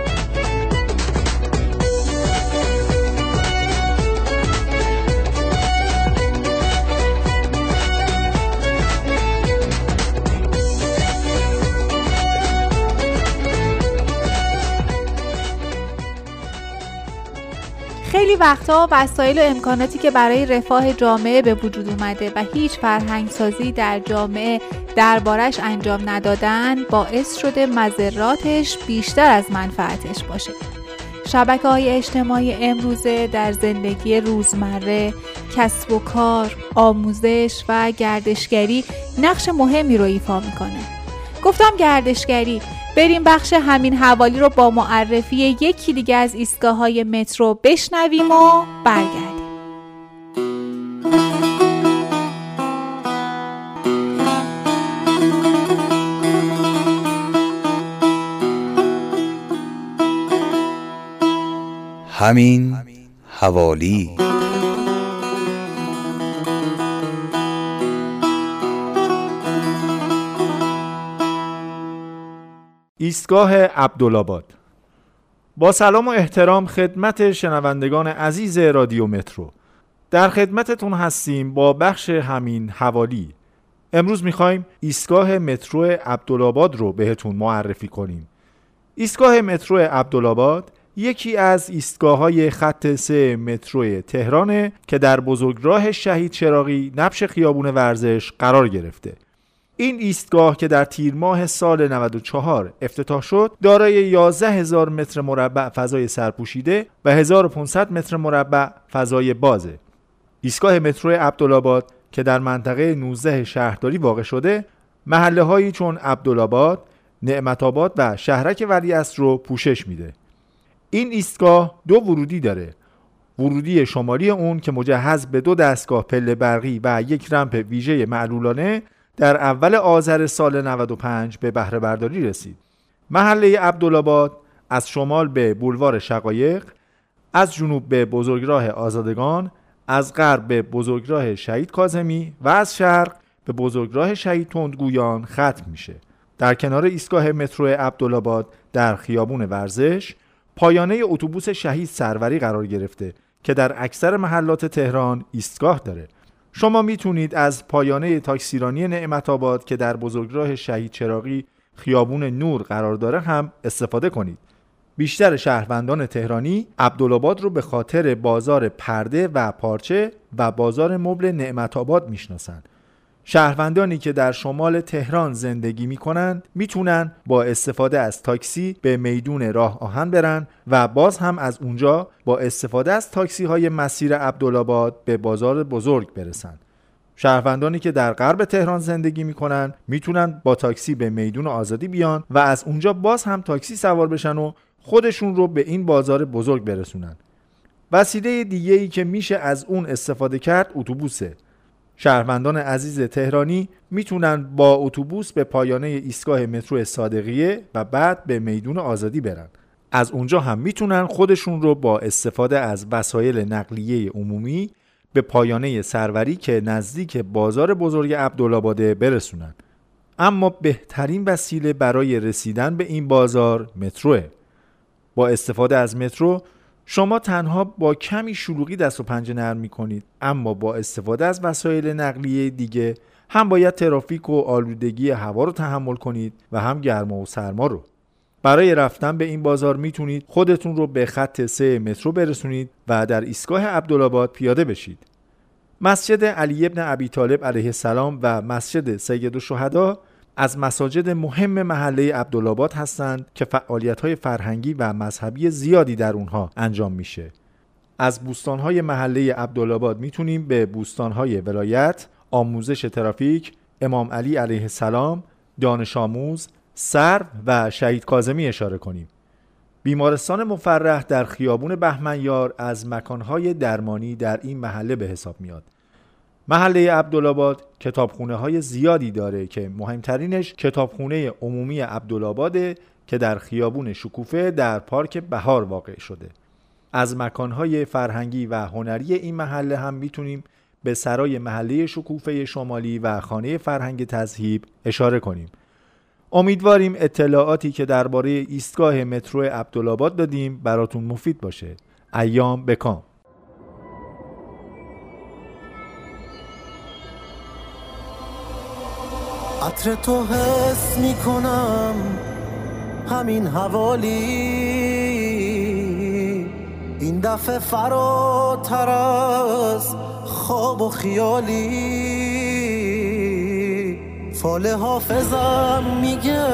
وقتا وسایل و امکاناتی که برای رفاه جامعه به وجود اومده و هیچ فرهنگ سازی در جامعه دربارش انجام ندادن باعث شده مذراتش بیشتر از منفعتش باشه شبکه های اجتماعی امروزه در زندگی روزمره، کسب و کار، آموزش و گردشگری نقش مهمی رو ایفا می‌کنه. گفتم گردشگری بریم بخش همین حوالی رو با معرفی یکی دیگه از ایستگاه های مترو بشنویم و برگردیم. همین حوالی. ایستگاه عبدالآباد. با سلام و احترام خدمت شنوندگان عزیز رادیو مترو. در خدمتتون هستیم با بخش همین حوالی. امروز می‌خوایم ایستگاه مترو عبدالآباد رو بهتون معرفی کنیم. ایستگاه مترو عبدالآباد یکی از ایستگاه های خط سه مترو تهرانه که در بزرگراه شهید چراغی نبش خیابون ورزش قرار گرفته. این ایستگاه که در تیر ماه سال 94 افتتاح شد دارای 11 هزار متر مربع فضای سرپوشیده و 1500 متر مربع فضای بازه. ایستگاه مترو عبدالآباد که در منطقه 19 شهرداری واقع شده محله هایی چون عبدالآباد، نعمت آباد و شهرک ولیعصر رو پوشش میده. این ایستگاه دو ورودی داره. ورودی شمالی اون که مجهز به دو دستگاه پله برقی و یک رمپ ویژه معلولانه در اول آذر سال 95 به بهره برداری رسید. محله عبدالآباد از شمال به بولوار شقایق، از جنوب به بزرگراه آزادگان، از غرب به بزرگراه شهید کازمی و از شرق به بزرگراه شهید تندگویان ختم میشه. در کنار ایستگاه مترو عبدالآباد در خیابون ورزش پایانه اتوبوس شهید سروری قرار گرفته که در اکثر محلات تهران ایستگاه داره شما می‌تونید از پایانه تاکسیرانی نعمت آباد که در بزرگراه شهید چراغی خیابون نور قرار داره هم استفاده کنید. بیشتر شهروندان تهرانی عبدالآباد رو به خاطر بازار پرده و پارچه و بازار مبل نعمت آباد می‌شناسند. شهروندانی که در شمال تهران زندگی می کنند می‌تونن با استفاده از تاکسی به میدون راه آهن برن و باز هم از اونجا با استفاده از تاکسی های مسیر عبدالآباد به بازار بزرگ برسند. شهروندانی که در غرب تهران زندگی می‌کنن می‌تونن با تاکسی به میدون آزادی بیان و از اونجا باز هم تاکسی سوار بشن و خودشون رو به این بازار بزرگ برسونن. وسیله دیگه ای که میشه از اون استفاده کرد اتوبوسه شهروندان عزیز تهرانی می‌تونن با اتوبوس به پایانه ایستگاه مترو صادقیه و بعد به میدون آزادی برن. از اونجا هم می‌تونن خودشون رو با استفاده از وسایل نقلیه عمومی به پایانه سروری که نزدیک بازار بزرگ عبدالآباده برسونن. اما بهترین وسیله برای رسیدن به این بازار متروه. با استفاده از مترو شما تنها با کمی شلوغی دست و پنجه نرم می کنید اما با استفاده از وسایل نقلیه دیگه هم باید ترافیک و آلودگی هوا رو تحمل کنید و هم گرما و سرما رو. برای رفتن به این بازار می‌تونید خودتون رو به خط سه مترو برسونید و در ایستگاه عبدالآباد پیاده بشید. مسجد علی ابن ابی طالب علیه السلام و مسجد سید الشهدا از مساجد مهم محله عبدالآباد هستند که های فرهنگی و مذهبی زیادی در اونها انجام میشه. از بوستانهای محله عبدالآباد می‌تونیم به بوستانهای ولایت، آموزش ترافیک، امام علی علیه السلام، دانش آموز، سر و شهید کازمی اشاره کنیم. بیمارستان مفرح در خیابون بهمنیار از مکانهای درمانی در این محله به حساب میاد. محله عبدالآباد کتابخونه های زیادی داره که مهمترینش کتابخونه عمومی عبدالآباده که در خیابون شکوفه در پارک بهار واقع شده. از مکانهای فرهنگی و هنری این محله هم می‌تونیم به سرای محله شکوفه شمالی و خانه فرهنگ تذهیب اشاره کنیم. امیدواریم اطلاعاتی که درباره ایستگاه مترو عبدالآباد دادیم براتون مفید باشه. ایام بکام. عطر تو حس می‌کنم. همین حوالی. این دفعه فراتر از خواب و خیالی. فال حافظم میگه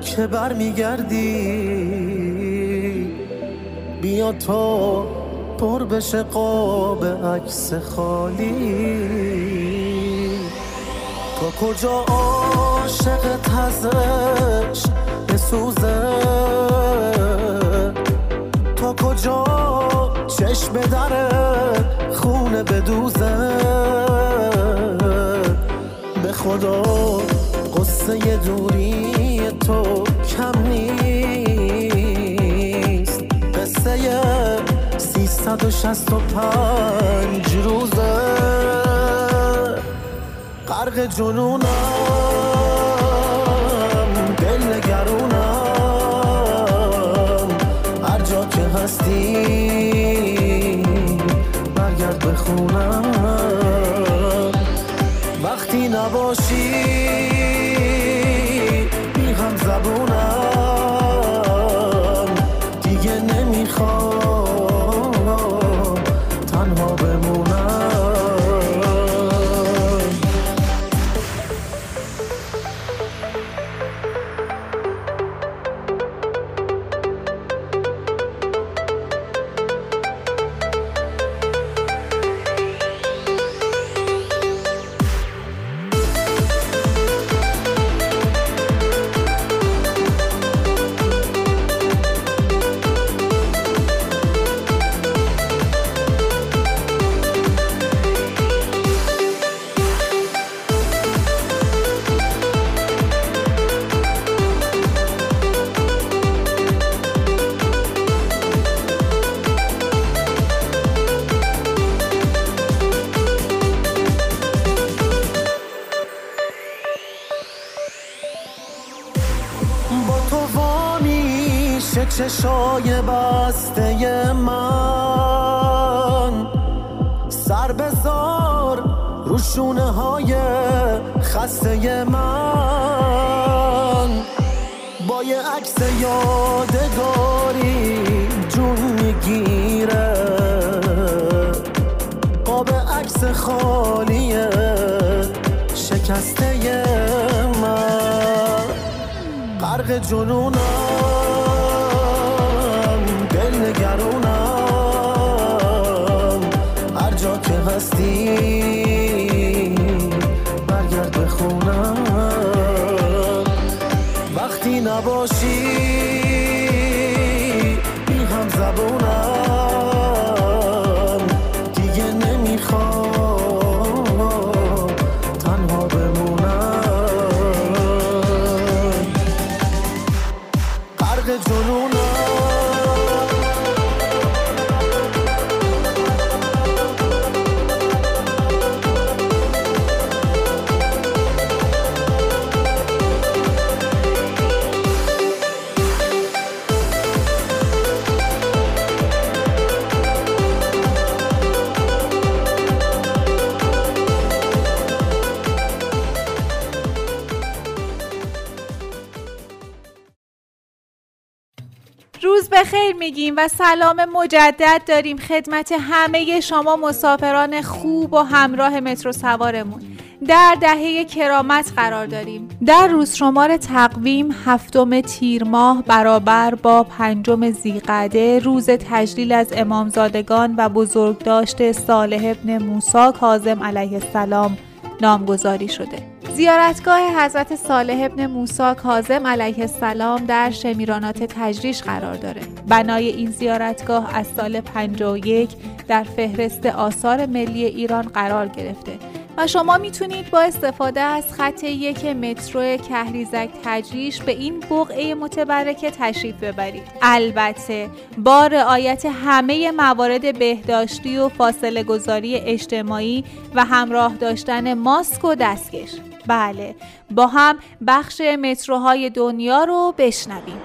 که بر میگردی بیا تو پر بشه قاب عکس خالی. تا کجا عاشق تزش بسوزه؟ تا کجا چشم دره خونه بدوزه؟ به خدا قصه دوری تو کم نیست. قصه سیصد و شست و پنج روزه. غرق جنونم دل نگرونم هر جا که هستی برگرد بخونم وقتی نباشی بی هم زبونم دیگه نمی‌خوام. چشای بسته من. سر بزار رو شونه های خسته من. با یه عکس یادگاری جون می‌گیره. قاب عکس خالیه شکسته من. غرق جنونم. هستی برگرد به خونم. وقتی نباشی بی هم زبونم. دیگه نمی‌خوام. بخیر میگیم و سلام مجدد داریم خدمت همه شما مسافران خوب و همراه مترو سوارمون. در دهه کرامت قرار داریم. در روز شمار تقویم هفتم تیر ماه برابر با پنجم زیقعده روز تجلیل از امامزادگان و بزرگداشت صالح ابن موسی کاظم علیه السلام نامگذاری شده. زیارتگاه حضرت صالح ابن موسی کاظم علیه السلام در شمیرانات تجریش قرار داره. بنای این زیارتگاه از سال 51 در فهرست آثار ملی ایران قرار گرفته و شما می‌تونید با استفاده از خط یک مترو کهریزک تجریش به این بقعه متبرکه تشریف ببرید. البته با رعایت همه موارد بهداشتی و فاصله گذاری اجتماعی و همراه داشتن ماسک و دستکش. بله. با هم بخش متروهای دنیا رو بشنویم.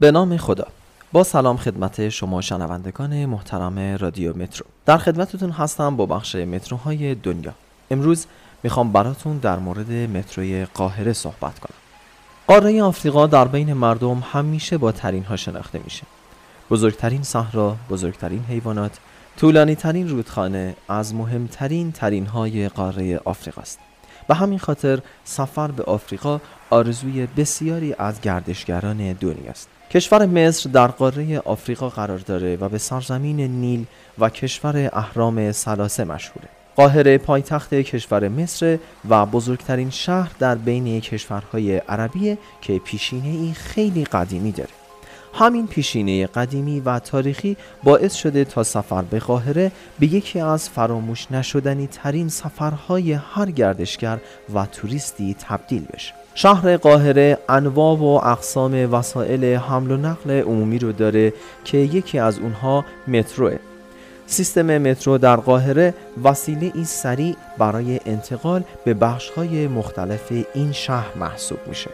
به نام خدا. با سلام خدمت شما شنوندگان محترم رادیو مترو. در خدمتتون هستم با بخش متروهای دنیا. امروز می‌خوام براتون در مورد متروی قاهره صحبت کنم. قاره آفریقا در بین مردم همیشه با ترین ها شناخته میشه. بزرگترین صحرا بزرگترین حیوانات طولانی ترین رودخانه از مهمترین ترین های قاره آفریقا است به همین خاطر سفر به آفریقا آرزوی بسیاری از گردشگران دنیاست. کشور مصر در قاره آفریقا قرار داره و به سرزمین نیل و کشور اهرام سلاسه مشهوره. قاهره پایتخت کشور مصر و بزرگترین شهر در بین کشورهای عربیه که پیشینه ای خیلی قدیمی داره. همین پیشینه قدیمی و تاریخی باعث شده تا سفر به قاهره به یکی از فراموش نشدنی ترین سفرهای هر گردشگر و توریستی تبدیل بشه. شهر قاهره انواع و اقسام وسایل حمل و نقل عمومی رو داره که یکی از اونها متروه. سیستم مترو در قاهره وسیله ای سریع برای انتقال به بخش‌های مختلف این شهر محسوب میشه.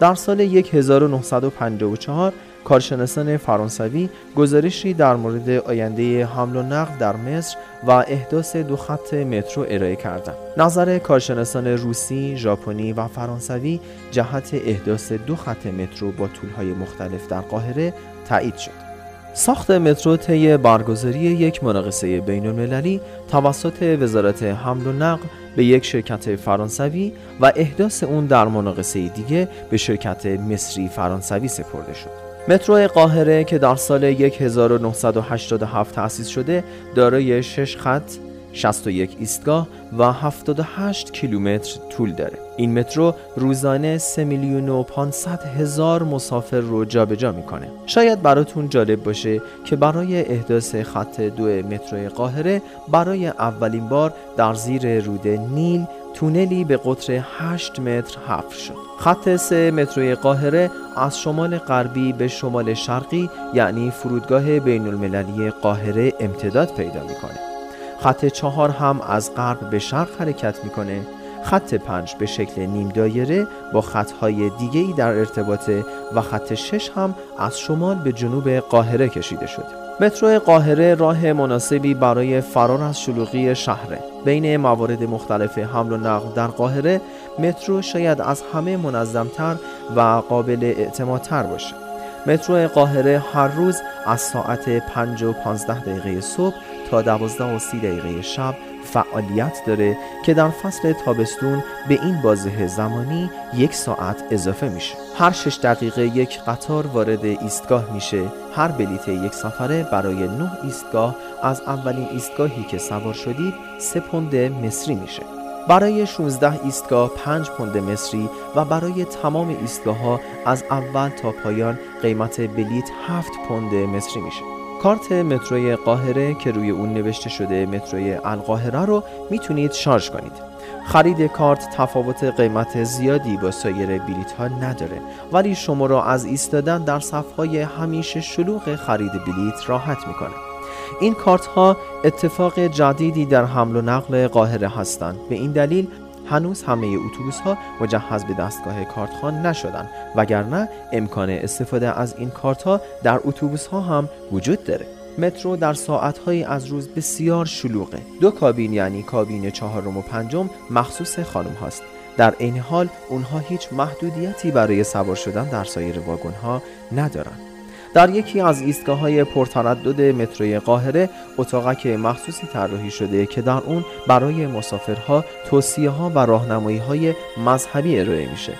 در سال 1954 کارشناسان فرانسوی گزارشی در مورد آینده حمل و نقل در مصر و احداث دو خط مترو ارائه کردند. نظر کارشناسان روسی، ژاپنی و فرانسوی جهت احداث دو خط مترو با طولهای مختلف در قاهره تایید شد. ساخت مترو طی برگزاری یک مناقصه بین المللی توسط وزارت حمل و نقل به یک شرکت فرانسوی و احداث اون در مناقصه دیگه به شرکت مصری فرانسوی سپرده شد. مترو قاهره که در سال 1987 تأسیس شده دارای 6 خط 61 ایستگاه و 78 کیلومتر طول داره. این مترو روزانه 3 میلیون و 500 هزار مسافر رو جابجا می‌کنه. شاید براتون جالب باشه که برای احداث خط دو مترو قاهره برای اولین بار در زیر رود نیل تونلی به قطر 8 متر حفر شد. خط سه متروی قاهره از شمال غربی به شمال شرقی یعنی فرودگاه بین المللی قاهره امتداد پیدا می‌کنه. خط چهار هم از غرب به شرق حرکت می‌کنه. خط پنج به شکل نیم دایره با خطهای دیگهی در ارتباطه و خط شش هم از شمال به جنوب قاهره کشیده شده. مترو قاهره راه مناسبی برای فرار از شلوغی شهره. بین موارد مختلف حمل و نقل در قاهره مترو شاید از همه منظمتر و قابل اعتمادتر باشه. مترو قاهره هر روز از ساعت 5 و 15 دقیقه صبح تا 12 و 30 دقیقه شب فعالیت داره که در فصل تابستون به این بازه زمانی یک ساعت اضافه میشه. هر شش دقیقه یک قطار وارد ایستگاه میشه. هر بلیت یک سفره برای نه ایستگاه از اولین ایستگاهی که سوار شدید سه پوند مصری میشه. برای 16 ایستگاه 5 پوند مصری و برای تمام ایستگاه ها از اول تا پایان قیمت بلیت 7 پوند مصری میشه. کارت متروی قاهره که روی اون نوشته شده متروی القاهره رو می‌تونید شارژ کنید. خرید کارت تفاوت قیمت زیادی با سایر بلیت ها نداره ولی شما را از ایستادن در صفهای همیشه شلوغ خرید بلیت راحت می‌کنه. این کارت ها اتفاق جدیدی در حمل و نقل قاهره هستند. به این دلیل هنوز همه اتوبوس ها مجهز به دستگاه کارتخان نشدن وگرنه امکان استفاده از این کارت ها در اتوبوس ها هم وجود داره. مترو در ساعتهایی از روز بسیار شلوغه. دو کابین یعنی کابین چهارم و پنجم مخصوص خانم هاست. در این حال اونها هیچ محدودیتی برای سوار شدن در سایر واگن ها ندارند در یکی از ایستگاه های پرتردد متروی قاهره اتاقک مخصوصی طراحی شده که در اون برای مسافرها توصیه ها و راهنمایی های مذهبی ارائه میشه.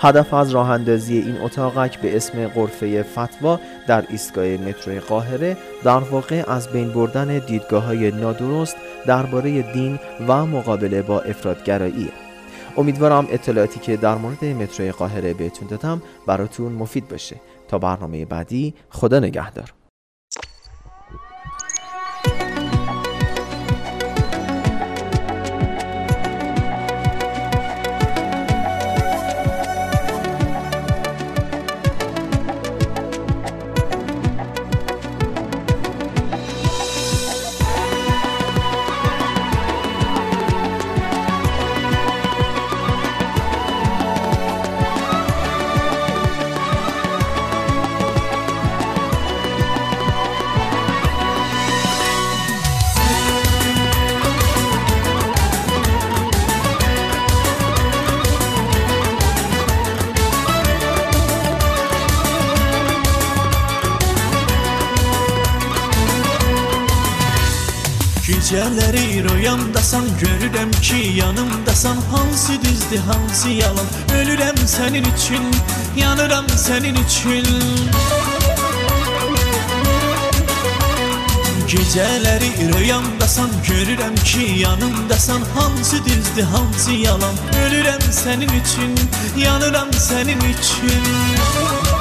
هدف از راه اندازی این اتاقک به اسم قرفه فتوا در ایستگاه متروی قاهره در واقع از بین بردن دیدگاه های نادرست درباره دین و مقابله با افرادگراییه امیدوارم اطلاعاتی که در مورد متروی قاهره بهتون دادم براتون مفید باشه. تا برنامه بعدی خدا نگهدار. Görürəm ki yanımdasan Hansı düzdür, hansı yalan. Ölürəm sənin üçün, yanıram sənin üçün Gecələri rüyamdasan görürəm ki yanımdasan Hansı düzdür, hansı yalan. Ölürəm sənin üçün, yanıram sənin üçün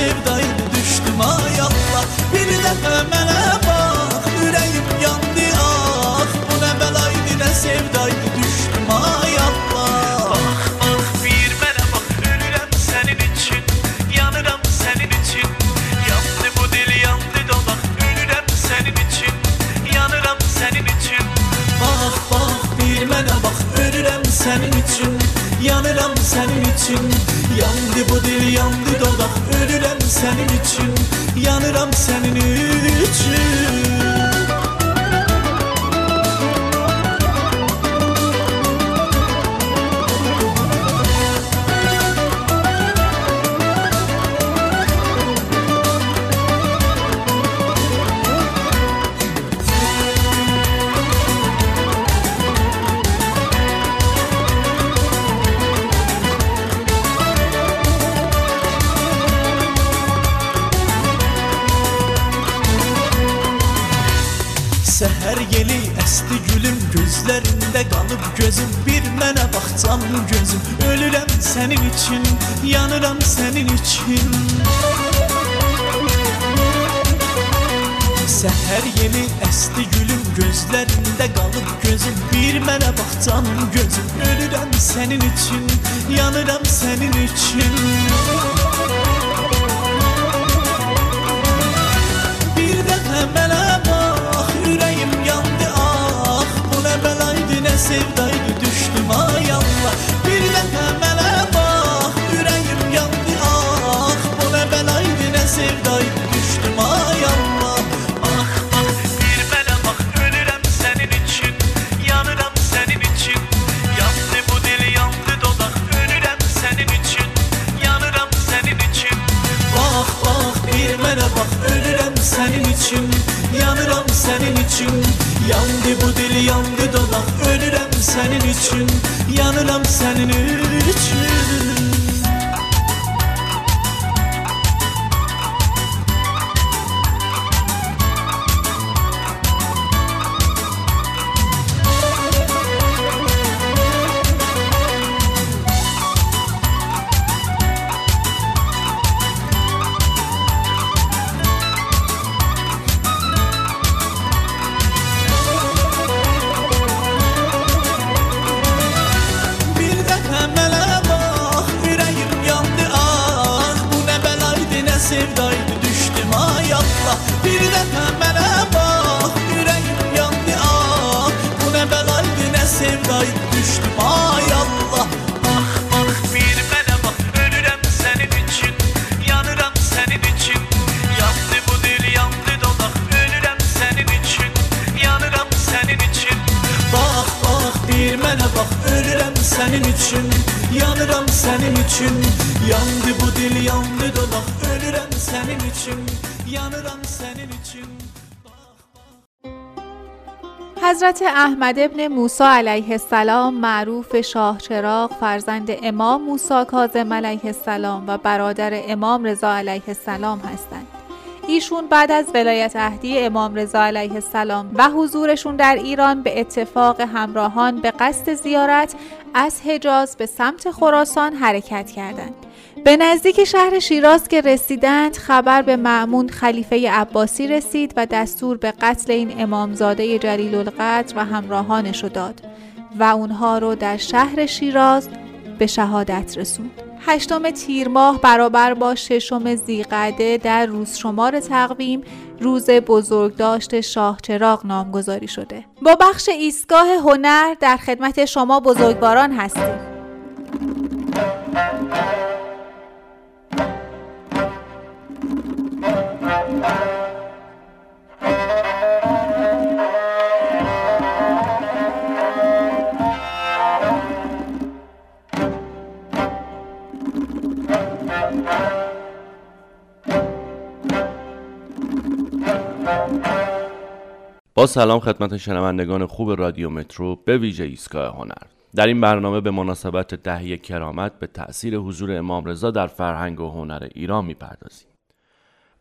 sevdaydı, düşdüm ay Allah. Bir dəfə mənə bax, ürəyim yandı ah. Bu nə bəlaydı, nə sevdaydı, düşdüm ay Allah. Bax, bax, bir mənə bax, ölürəm sənin üçün Yanıram sənin üçün Yandı bu dil, yandı dodaq Ölürəm sənin üçün Yanıram sənin üçün Bax, bax, bir mənə bax Ölürəm sənin üçün Yanıram senin için. Yandı bu dil yandı dodaq Ölürəm senin için. Yanıram senin için. Səhər yeli əsdi gülüm Gözlərində qalıb gözüm. Bir mənə bax canım gözüm Ölürəm sənin üçün Yanıram sənin üçün Səhər yeni əsti gülüm gözlərində qalıb gözüm. Bir mənə bax canım gözüm Ölürəm sənin üçün, yanıram sənin üçün Bir dəfə mənə sevdaydı, düşdüm ay Allah. Bir dəfə mənə bax, ürəyim yandı ah. Bu nə bəlaydı, nə sevdaydı, düşdüm ay Allah. Ah ah, bir mənə bax, ölürəm sənin üçün Yanıram sənin üçün Yandı bu dil, yandı dodaq Ölürəm sənin üçün Yanıram sənin üçün Bax bax, bir mənə bax Ölürəm sənin üçün yanıram senin için. Yandı bu dil yandı dodak ölürem senin için. Yanıram senin için. حضرت احمد ابن موسی علیه السلام معروف شاه چراغ فرزند امام موسی کاظم علیه السلام و برادر امام رضا علیه السلام هستند. ایشون بعد از ولایت عهدی امام رضا علیه السلام و حضورشون در ایران به اتفاق همراهان به قصد زیارت از حجاز به سمت خراسان حرکت کردند. به نزدیک شهر شیراز که رسیدند خبر به معمون خلیفه عباسی رسید و دستور به قتل این امامزاده جلیل القدر و همراهانش داد و اونها رو در شهر شیراز به شهادت رسوند. هشتم تیر ماه برابر با ششم زیقعده در روز شمار تقویم روز بزرگداشت شاه چراغ نامگذاری شده. با بخش ایستگاه هنر در خدمت شما بزرگواران هستیم. سلام خدمت شنوندگان خوب رادیو مترو به ویژه ایستگاه هنر. در این برنامه به مناسبت دهی کرامت به تأثیر حضور امام رضا در فرهنگ و هنر ایران می‌پردازیم.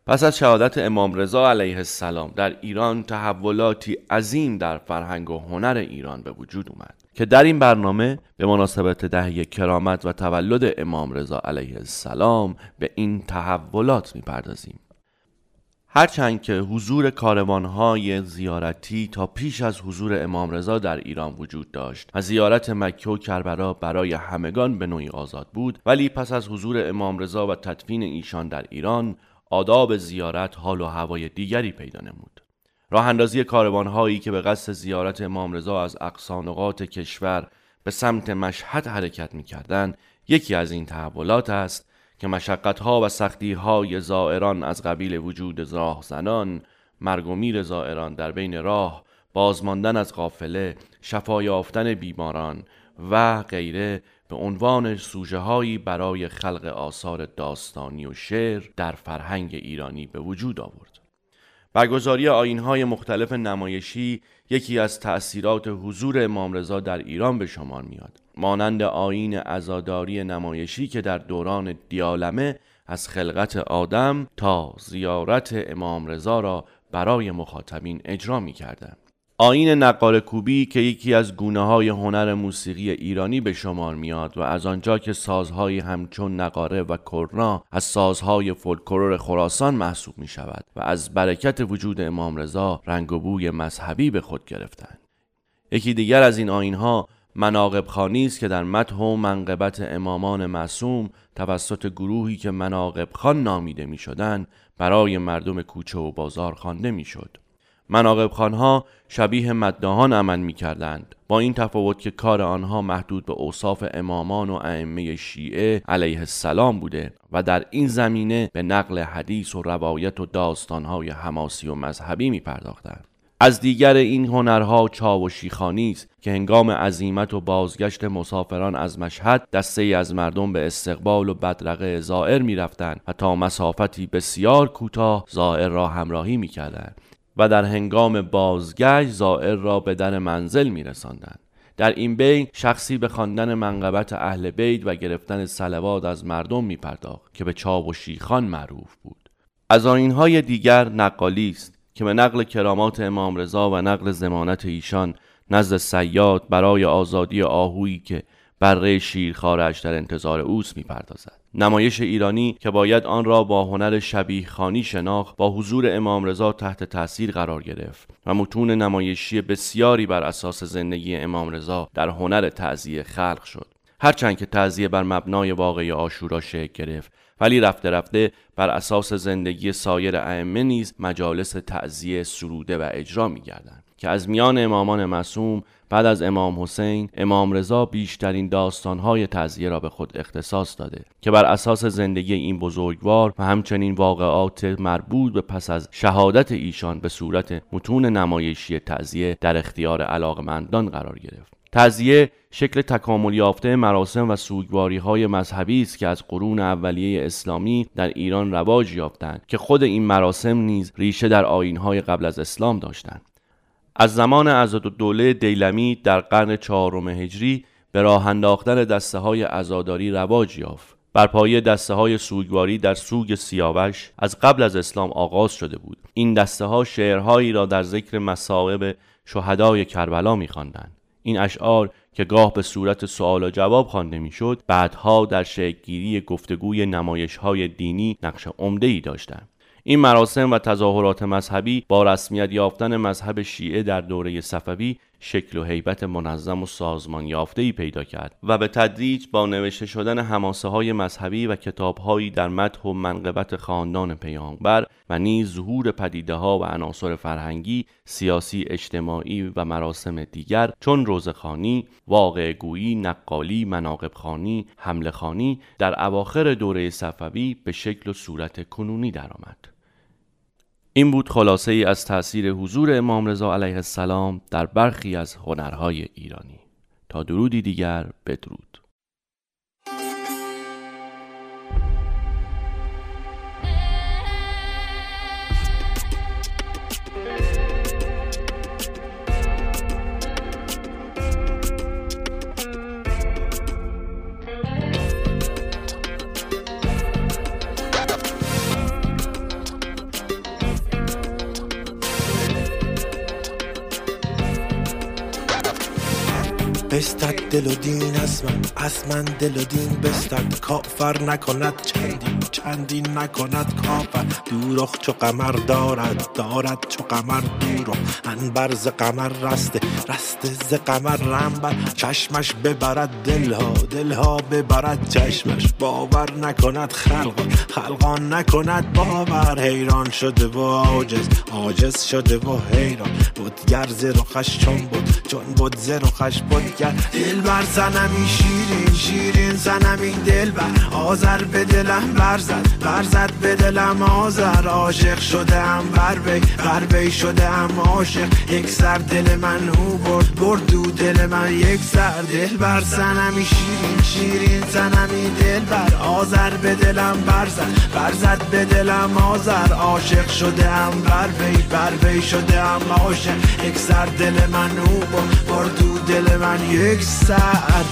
پس از شهادت امام رضا علیه السلام در ایران تحولاتی عظیم در فرهنگ و هنر ایران به وجود اومد که در این برنامه به مناسبت دهی کرامت و تولد امام رضا علیه السلام به این تحولات می‌پردازیم. هرچند که حضور کاروانهای زیارتی تا پیش از حضور امام رضا در ایران وجود داشت و زیارت مکه و کربلا برای همگان به نوعی آزاد بود ولی پس از حضور امام رضا و تدفین ایشان در ایران آداب زیارت حال و هوای دیگری پیدا نمود. راه اندازی کاروانهایی که به قصد زیارت امام رضا از اقصانقات کشور به سمت مشهد حرکت می‌کردند یکی از این تحولات است که مشقتها و سختیهای زائران از قبیل وجود راهزنان مرگ و میر زائران در بین راه بازماندن از قافله شفا یافتن بیماران و غیره به عنوان سوژه هایی برای خلق آثار داستانی و شعر در فرهنگ ایرانی به وجود آورد. برگزاری آینهای مختلف نمایشی یکی از تأثیرات حضور امام رضا در ایران به شمار میاد مانند آین عزاداری نمایشی که در دوران دیالمه از خلقت آدم تا زیارت امام رضا را برای مخاطبین اجرا می کردن. آین نقال کوبی که یکی از گونه های هنر موسیقی ایرانی به شمار میاد و از آنجا که سازهایی همچون نقاره و کرنا از سازهای فولکلور خراسان محسوب می شود و از برکت وجود امام رضا رنگ و بوی مذهبی به خود گرفتند یکی دیگر از این آینها مناقب خانی است که در مدح و منقبت امامان معصوم توسط گروهی که مناقب خان نامیده می شدن برای مردم کوچه و بازار خوانده می شد. مناقب خانها شبیه مدداهان عمل می کردند با این تفاوت که کار آنها محدود به اوصاف امامان و ائمه شیعه علیه السلام بوده و در این زمینه به نقل حدیث و روایت و داستانهای حماسی و مذهبی می پرداختند. از دیگر این هنرها چاو و شیخانی است که هنگام عزیمت و بازگشت مسافران از مشهد دسته ای از مردم به استقبال و بدرقه زائر می رفتند و تا مسافتی بسیار کوتاه زائر را همراهی می کردند و در هنگام بازگشت زائر را به در منزل می رساندند. در این بین شخصی به خواندن منقبت اهل بیت و گرفتن سلوات از مردم می پرداخت که به چاو و معروف بود از آینهای دیگر نقالی است که به نقل کرامات امام رضا و نقل زمانت ایشان نزد سیاد برای آزادی آهویی که بره شیرخوارش در انتظار اوست می‌پردازد. نمایش ایرانی که باید آن را با هنر شبیه خانی شناخت با حضور امام رضا تحت تاثیر قرار گرفت و متون نمایشی بسیاری بر اساس زندگی امام رضا در هنر تعذیه خلق شد. هرچند که تعذیه بر مبنای واقعی آشورا شکل گرفت ولی رفته رفته بر اساس زندگی سایر ائمه نیز مجالس تعذیه سروده و اجرا میگردند که از میان امامان معصوم بعد از امام حسین امام رضا بیشترین داستانهای تعذیه را به خود اختصاص داده که بر اساس زندگی این بزرگوار و همچنین واقعات مربوط به پس از شهادت ایشان به صورت متون نمایشی تعذیه در اختیار علاقمندان قرار گرفت. تعذیه شکل تکامل یافته مراسم و سوگواری های مذهبی است که از قرون اولیه اسلامی در ایران رواج یافتند که خود این مراسم نیز ریشه در های قبل از اسلام داشتند. از زمان عزاد دوله دیلمی در قرن چهارم هجری به راه انداختن دسته های عزاداری رواج یافت. بر پایه دسته های سوگواری در سوگ سیاوش از قبل از اسلام آغاز شده بود. این دسته ها شعرهایی را در ذکر مصائب شهدای کربلا می‌خواندند. این اشعار که گاه به صورت سوال و جواب خوانده می‌شد بعدها در شکلگیری گفتگوی نمایش های دینی نقش عمده ای داشتند. این مراسم و تظاهرات مذهبی با رسمیت یافتن مذهب شیعه در دوره صفوی شکل و حیبت منظم و سازمان یافته ای پیدا کرد و به تدریج با نوشته شدن حماسه های مذهبی و کتاب هایی در مدح و منقبت خاندان پیامبر و نیز ظهور پدیده ها و عناصر فرهنگی، سیاسی، اجتماعی و مراسم دیگر چون روزخانی، واقع گویی، نقالی، مناقب خانی، حمله خانی در اواخر دوره صفوی به شکل و صورت کنونی درآمد. این بود خلاصه ای از تاثیر حضور امام رضا علیه السلام در برخی از هنرهای ایرانی. تا درودی دیگر بدرود. بستد دل و دین از من از من دل و دین بستد. کافر نکند چندین چندین نکند کافر. دوروخ چو قمر دارد دارد چو قمر دوروخ انبر ز قمر رسته رسته ز قمر رنبر چشمش ببرد دلها دلها ببرد چشمش. باور نکند خلقان خلقان نکند باور. حیران شده و عاجز عاجز شده و حیران. بودگر ز رخش چون بود چون بود ز رخش بودگر دل بر زنمی شیرین شیرین زنمی دل بر. آزر به دلم برزد برزد به دلم آزر عاشق شده بر بی بر بی شده ام عاشق. یک سر دل من او برد برد دو دل من یک سر. دل بر زنمی شیرین شیرین زنمی دل بر. آزر به دلم برزد برزد به دلم آزر عاشق شده بر بی بر بی شده ام عاشق. یک سر دل من او برد برد دو دل من یک سر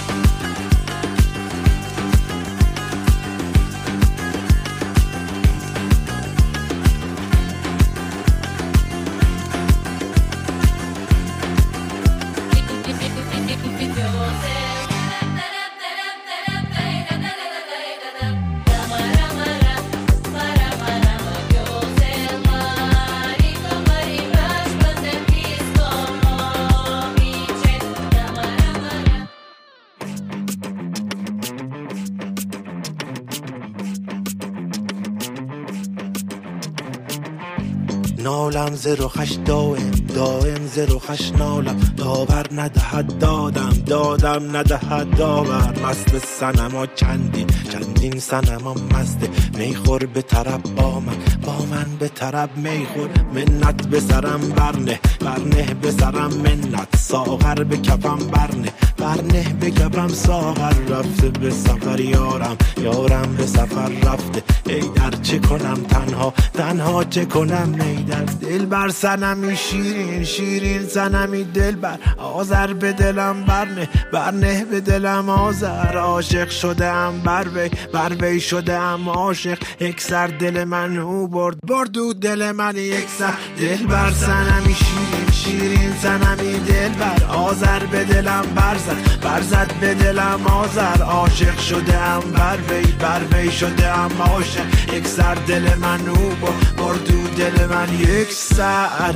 نالم ز رخش دائم دائم ز رخش نالم. داور ندهد دادم دادم ندهد داور. مست سنما چندین چندین سنما مسته میخور به طرب با من با من به طرب میخور. منت به سرم برنه. برنه به سرم منت. ساغر به کفم برنه. برنه به کفم ساغر رفته به سفر یارم. یارم به سفر رفته. ای در چه کنم تنها؟ تنها چه کنم ای در دل بر سنمی شیرین شیرین سنمی دل بر آذر به دلم برنه. برنه به دلم آذر. عاشق شدم بر وی. بر وی شدم عاشق. یک سر دل من او برد. برد دل من یک سر. دل بر سنمی شیرین شیرین سنمی دل بر آذر. به دلم برزد برزد به دلم آذر. عاشق شدم بر وی بر وی شدم عاشق. یک سر دل من او برد دل من یک سر.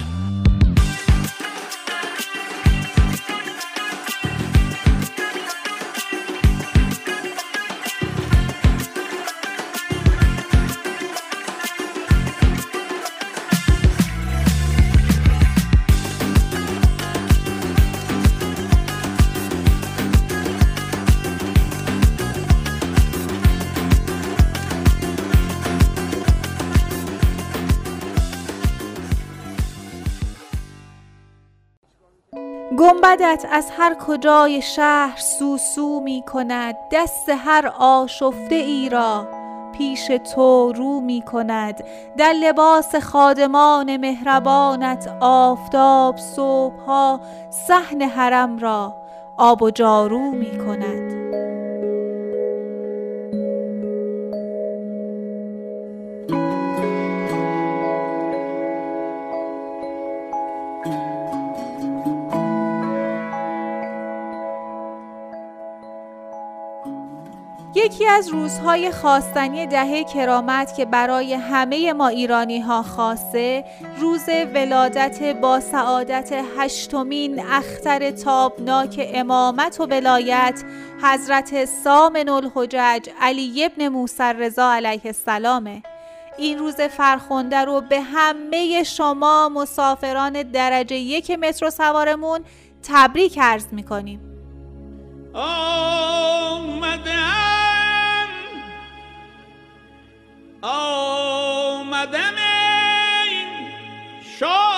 گنبدت از هر کجای شهر سوسو می کند دست هر آشفته ای را پیش تو رو می کند. در لباس خادمان مهربانت آفتاب صبحها صحن حرم را آب و جارو می کند. یکی از روزهای خواستنی دهه کرامت که برای همه ما ایرانی ها خاصه روز ولادت با سعادت هشتمین اختر تابناک امامت و ولایت حضرت سامن الحجج علی ابن موسی رضا علیه السلامه این روز فرخنده رو به همه شما مسافران درجه یک مترو سوارمون تبریک عرض می‌کنیم. آمدم آمدم ای شاه.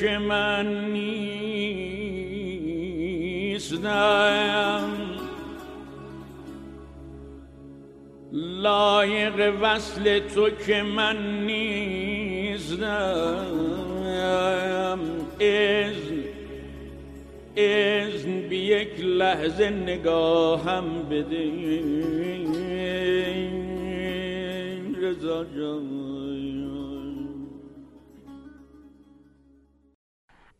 که من نیستم لایق وصل تو که من نیستم اذن اذن بی یک لحظه نگاهم بده رضا جان.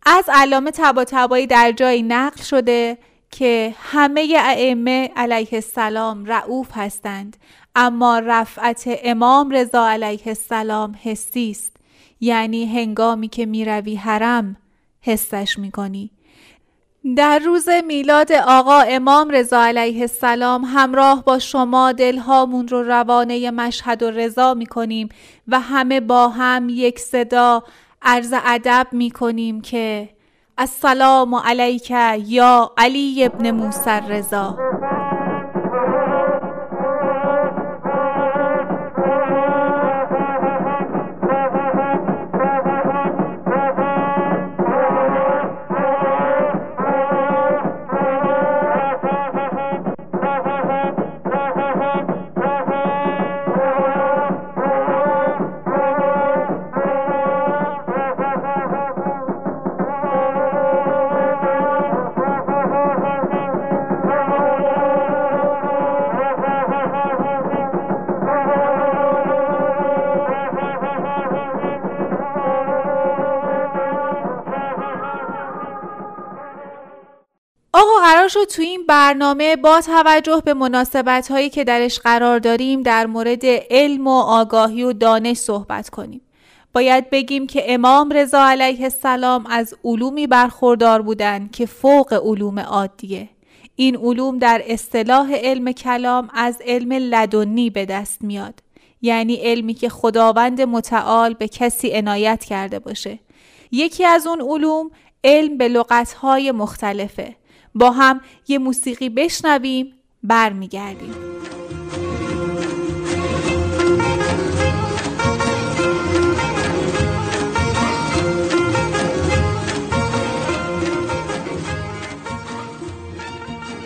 از علامه تبا تبایی در جایی نقل شده که همه ائمه علیه السلام رعوف هستند اما رفعت امام رضا علیه السلام حسی است. یعنی هنگامی که می‌روی حرم حسش می‌کنی. در روز میلاد آقا امام رضا علیه السلام همراه با شما دلهامون رو روانه مشهد و رضا می‌کنیم و همه با هم یک صدا عرض ادب می کنیم که السلام علیک یا علی ابن موسی رضا قرار شد تو این برنامه با توجه به مناسبت هایی که درش قرار داریم در مورد علم و آگاهی و دانش صحبت کنیم. باید بگیم که امام رضا علیه السلام از علومی برخوردار بودند که فوق علوم عادیه. این علوم در اصطلاح علم کلام از علم لدنی به دست میاد. یعنی علمی که خداوند متعال به کسی عنایت کرده باشه. یکی از اون علوم علم به لغتهای مختلفه. با هم یه موسیقی بشنویم برمیگردیم.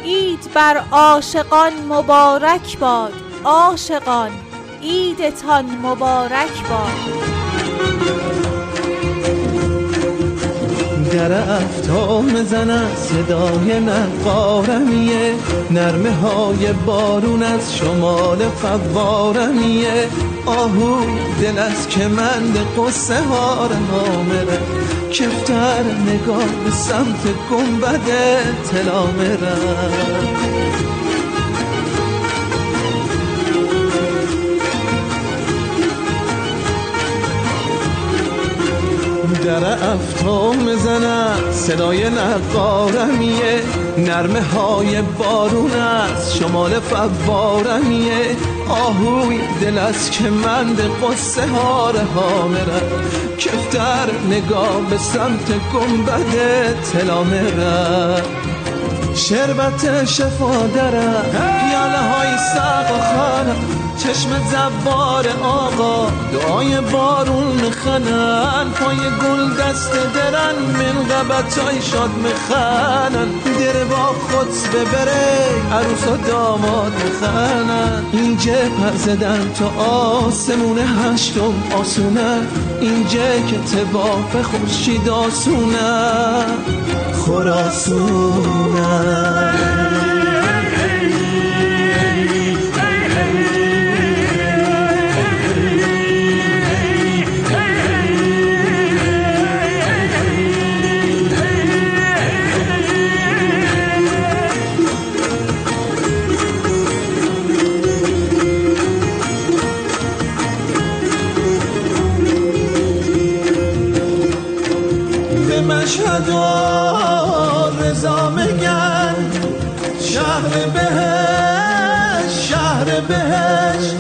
عید بر عاشقان مبارک باد عاشقان عیدتان مبارک باد. در افتام زن صدای نقارمیه نرمه های بارون از شمال فوارمیه آهو دل از کمند قصه ها رهامره کفتر نگاه به سمت گنبد تلامره در افتام می‌زنم صدای نقارمیه. نرمه های بارون از شمال فوارمیه. آهوی دل از که من به قصه ها رها کفتر نگاه به سمت گنبد تلا میرم شربت شفا دارم پیاله های ساق و خانم چشم زوار آقا دعای بارون میخنن پای گل دست درن من غبتای شاد میخنن در با خود ببره عروس و داماد میخنن اینجا پر زدن تو آسمون هشتم آسونه اینجا که تباف خوشی آسونه خراسونه و رضا میگن. شهر بهش شهر بهش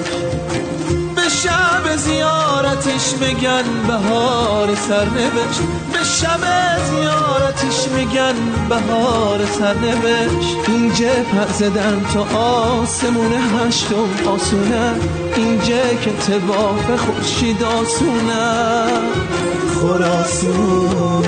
به شب زیارتی بهش میگن بهار سرنوشت. به شب زیارتش میگن بهار سرنوشت. اینجا پر زدن تو آسمون هشتم آسونه. اینجا که تباف خورشید آسونه. خراسونه.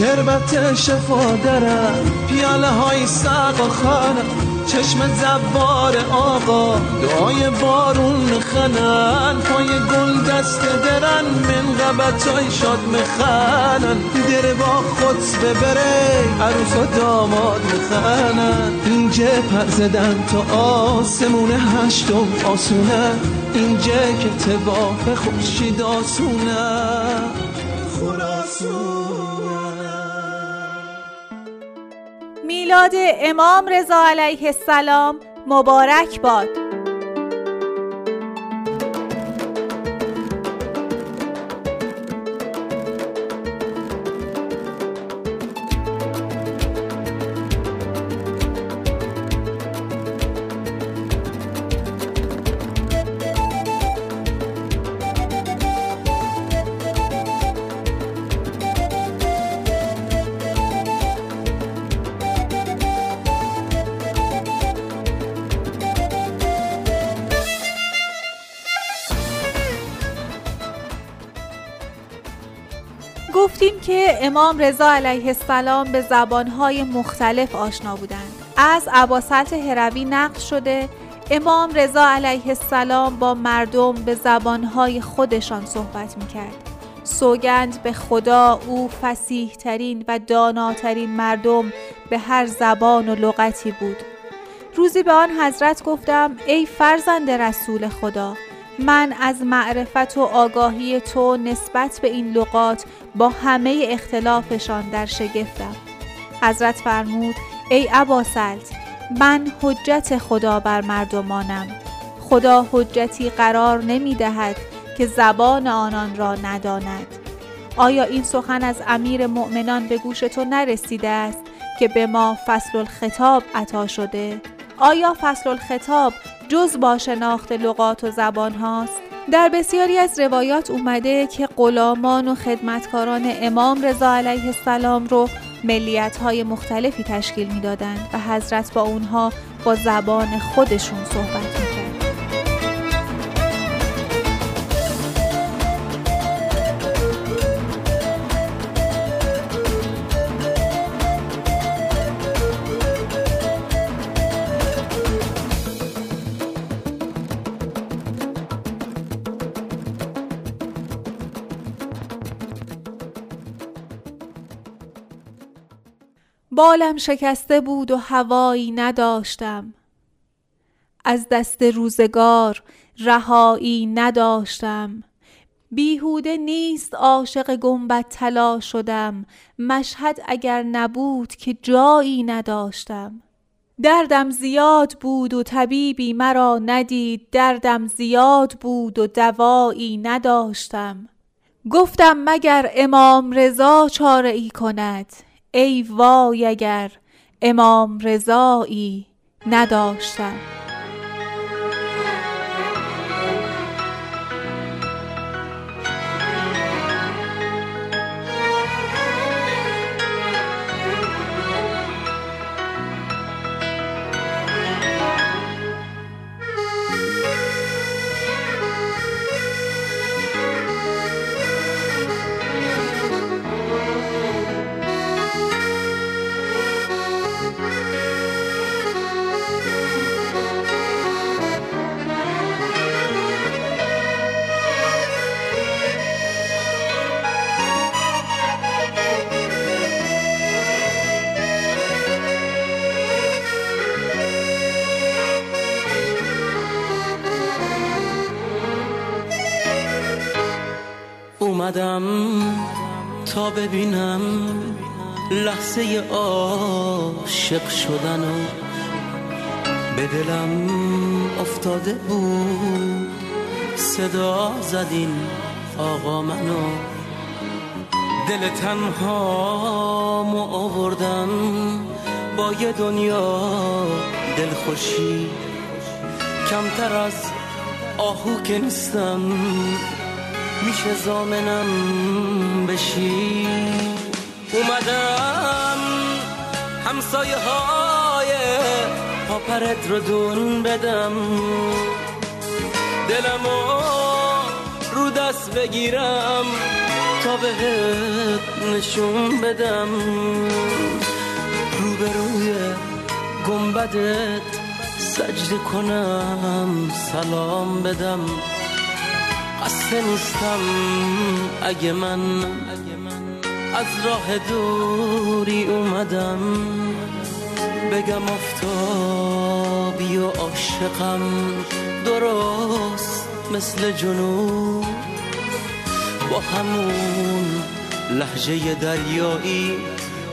شربت شفا دارم پیاله های ساق و خانم چشم زبار آقا دعای بارون میخنن پای گل دست درن من غبت های شاد میخنن در با خود ببره عروس و داماد میخنن اینجا پر زدن تو آسمون هشتم آسونه اینجا که تباف خورشید آسونه. میلاد امام رضا علیه السلام مبارک باد. امام رضا علیه السلام به زبانهای مختلف آشنا بودند. از عباسلط هروی نقل شده امام رضا علیه السلام با مردم به زبانهای خودشان صحبت می‌کرد. سوگند به خدا او فسیح ترین و داناترین مردم به هر زبان و لغتی بود. روزی به آن حضرت گفتم ای فرزند رسول خدا من از معرفت و آگاهی تو نسبت به این لغات با همه اختلافشان در شگفتم. حضرت فرمود ای عباسلت من حجت خدا بر مردمانم. خدا حجتی قرار نمی دهد که زبان آنان را نداند. آیا این سخن از امیر مؤمنان به گوش تو نرسیده است که به ما فصل الخطاب عطا شده؟ آیا فصل الخطاب جز با شناخت لغات و زبان هاست؟ در بسیاری از روایات اومده که غلامان و خدمتکاران امام رضا علیه السلام رو ملیت های مختلفی تشکیل می‌دادند و حضرت با اونها با زبان خودشون صحبت بالم شکسته بود و هوایی نداشتم. از دست روزگار رهایی نداشتم. بیهوده نیست عاشق گنبد طلا شدم. مشهد اگر نبود که جایی نداشتم. دردم زیاد بود و طبیبی مرا ندید. دردم زیاد بود و دوایی نداشتم. گفتم مگر امام رضا چاره ای کند؟ ای وای اگر امام رضایی نداشتم. عاشق شدن و به دلم افتاده بود. صدا زدین آقا منو دل تنها مو آوردم. با یه دنیا دلخوشی کمتر از آهو که نیستم. میشه زامنم بشی. اومدم همسایه های پاپرت رو دون بدم. دلمو رو دست بگیرم تا بهت نشون بدم. روبروی گنبدت سجده کنم سلام بدم. قصه نیستم اگه من از راه دوری اومدم. بگم افتابی و عاشقم. درست مثل جنوب با همون لحجه دریایی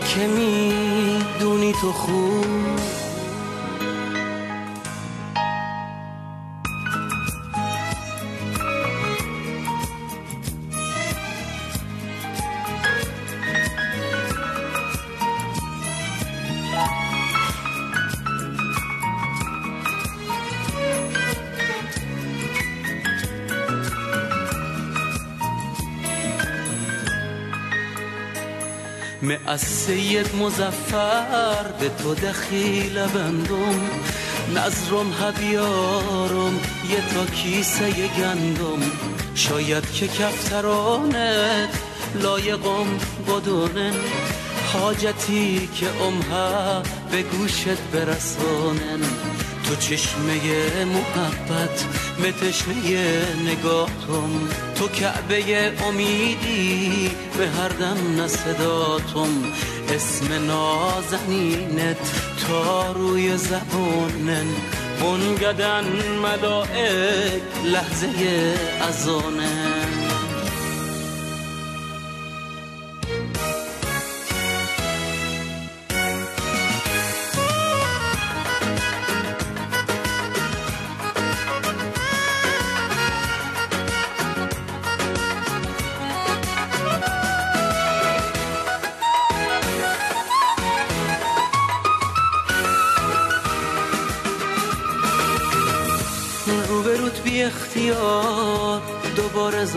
که می‌دونی تو خوب سید مزفر به تو دخیل بندم. نظرم هبیارم یه تا کیسه گندم. شاید که کفترانت لایقم بدونه. حاجتی که امها به گوشت برسانن تو چشمه محبت به تشنه نگاهتم. تو کعبه امیدی به هر دم نصداتم اسم نازنینت تا روی زبونن. بنگدن ملائک لحظه روبروت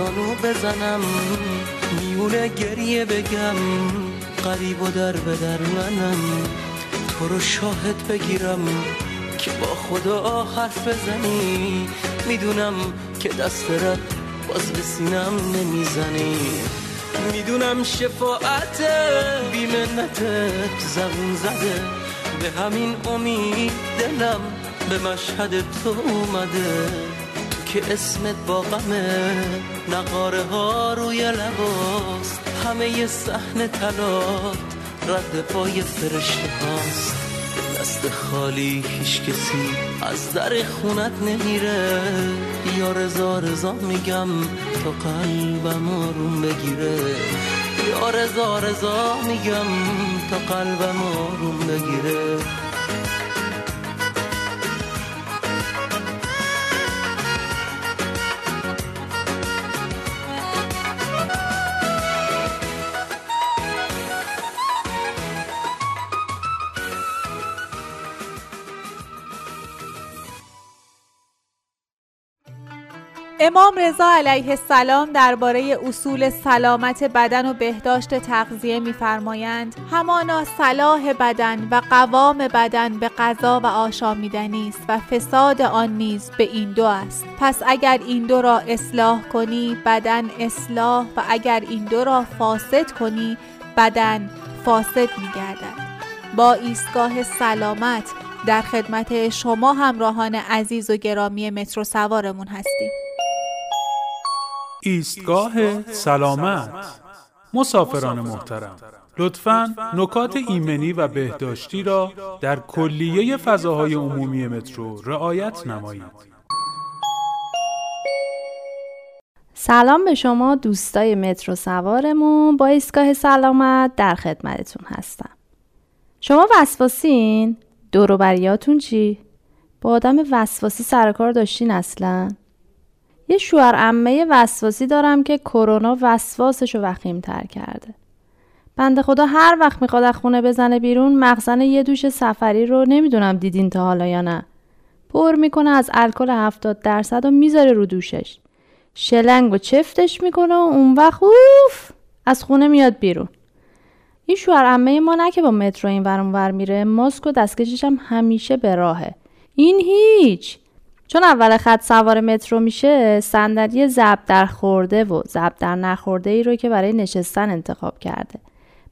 زانو بزنم. میونه گریه بگم. قریب و در به در منم. تو رو شاهد بگیرم که با خدا حرف بزنی. می‌دونم که دست رد باز به سینم نمی‌زنی. می‌دونم شفاعت بیمنتت زبون زده. به همین امید دلم به مشهد تو اومده. که اسمت با غمه نقاره ها روی لباست همه ی صحن تلات رد پای فرشته هاست. دست خالی هیچ کسی از در خونت نمیره. یا رضا رضا میگم تا قلبم آروم بگیره. یا رضا رضا میگم تا قلبم آروم بگیره. امام رضا علیه السلام درباره اصول سلامت بدن و بهداشت تغذیه می‌فرمایند همانا صلاح بدن و قوام بدن به غذا و آشامیدنی است و فساد آن نیز به این دو است. پس اگر این دو را اصلاح کنی بدن اصلاح و اگر این دو را فاسد کنی بدن فاسد می‌گردد. با ایستگاه سلامت در خدمت شما همراهان عزیز و گرامی مترو سوارمون هستیم. ایستگاه سلامت مسافران محترم لطفا نکات ایمنی و بهداشتی را در کلیه فضاهای عمومی مترو رعایت نمایید سلام به شما دوستای مترو سوارمون با ایستگاه سلامت در خدمتتون هستم شما وسواسین؟ دوروبریاتون چی؟ با آدم وسواسی سر کار داشتین اصلا؟ یه شوهر عمه وسواسی دارم که کرونا وسواسش رو وخیم تر کرده. بنده خدا هر وقت می‌خواد از خونه بزنه بیرون مخزن یه دوش سفری رو نمی‌دونم دیدین تا حالا یا نه. پر می‌کنه از الکل 70 درصد و می‌ذاره رو دوشش. شلنگ و چفتش می‌کنه و اون وقت اوف از خونه میاد بیرون. این شوهر عمه ما نه که با مترو این ور میره ماسک و دستکشش هم همیشه به راهه. این هیچ! چون اول خط سوار مترو میشه صندلی زب در خورده و زب در نخورده ای رو که برای نشستن انتخاب کرده.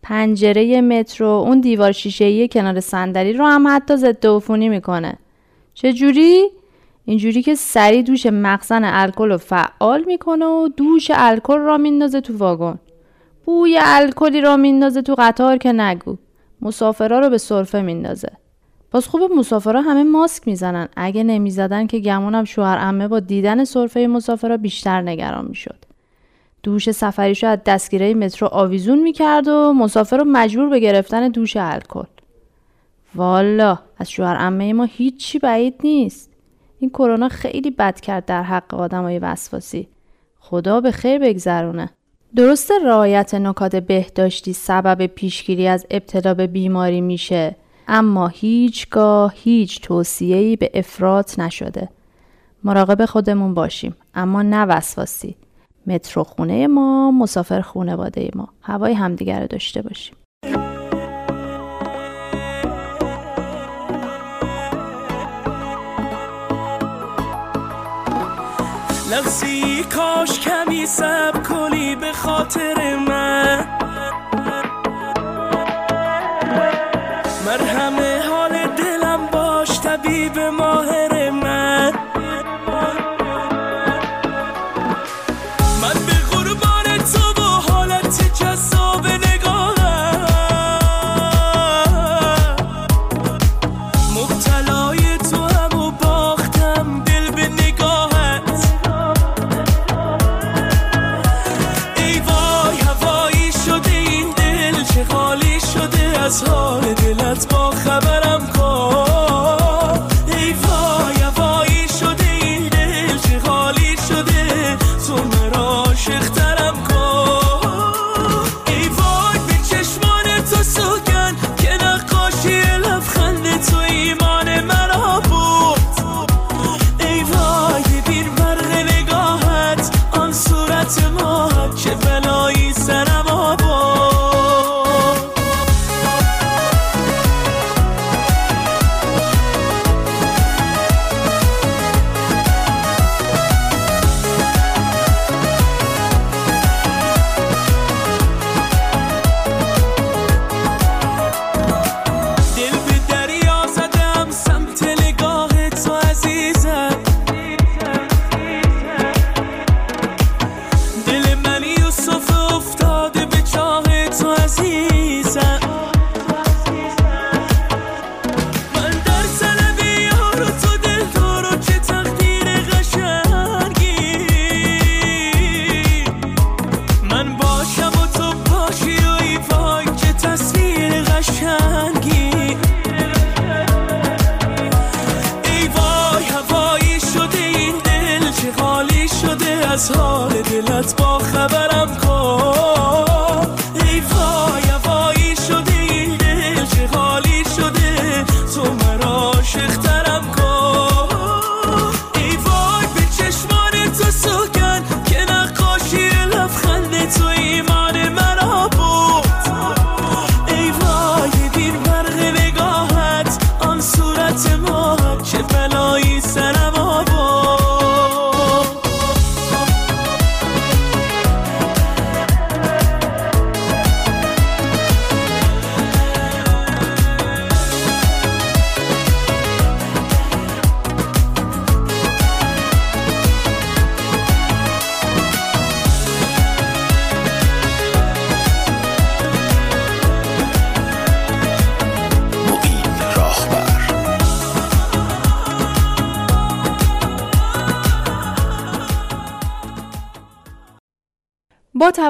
پنجره مترو اون دیوار شیشه کنار صندلی رو هم حتی ضد عفونی می‌کنه. چه جوری اینجوری که سری دوش مخزن الکل رو فعال می‌کنه و دوش الکل را میندازه تو واگن. بوی الکلی را میندازه تو قطار که نگو. مسافرا رو به سرفه میندازه. باز خوب مسافرا همه ماسک می‌زنن. اگه نمی‌زدن که گمونم شوهر امه با دیدن سرفه مسافرا بیشتر نگران می‌شد. دوش سفریشو از دستگیره مترو آویزون می‌کرد و مسافر رو مجبور به گرفتن دوش الکل. والا از شوهر امه ما هیچی بعید نیست. این کرونا خیلی بد کرد در حق آدمای وسواسی. خدا به خیر بگذرونه. درسته رعایت نکات بهداشتی سبب پیشگیری از ابتلا به بیماری میشه. اما هیچگاه هیچ توصیه‌ای به افراط نشده. مراقب خودمون باشیم اما نه وسواسی. مترو خونه ما مسافر خونه باده ما. هوای همدیگر رو داشته باشیم. لحظی کاش کمی سب کنی به خاطر من.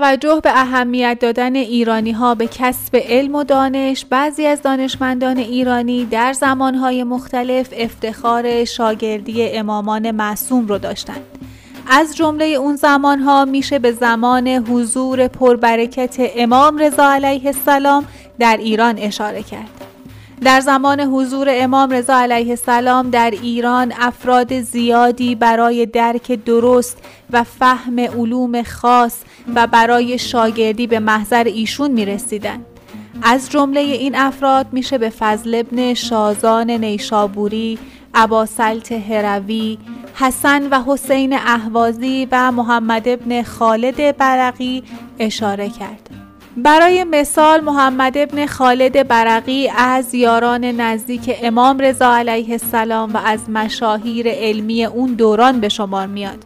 توجه به اهمیت دادن ایرانی ها به کسب علم و دانش بعضی از دانشمندان ایرانی در زمانهای مختلف افتخار شاگردی امامان معصوم رو داشتند. از جمله اون زمانها میشه به زمان حضور پربرکت امام رضا علیه السلام در ایران اشاره کرد. در زمان حضور امام رضا علیه السلام در ایران افراد زیادی برای درک درست و فهم علوم خاص و برای شاگردی به محضر ایشون می رسیدن. از جمله این افراد میشه به فضل ابن شازان نیشابوری، عباسلت هروی، حسن و حسین اهوازی و محمد ابن خالد برقی اشاره کرد. برای مثال محمد ابن خالد برقی از یاران نزدیک امام رضا علیه السلام و از مشاهیر علمی اون دوران به شمار میاد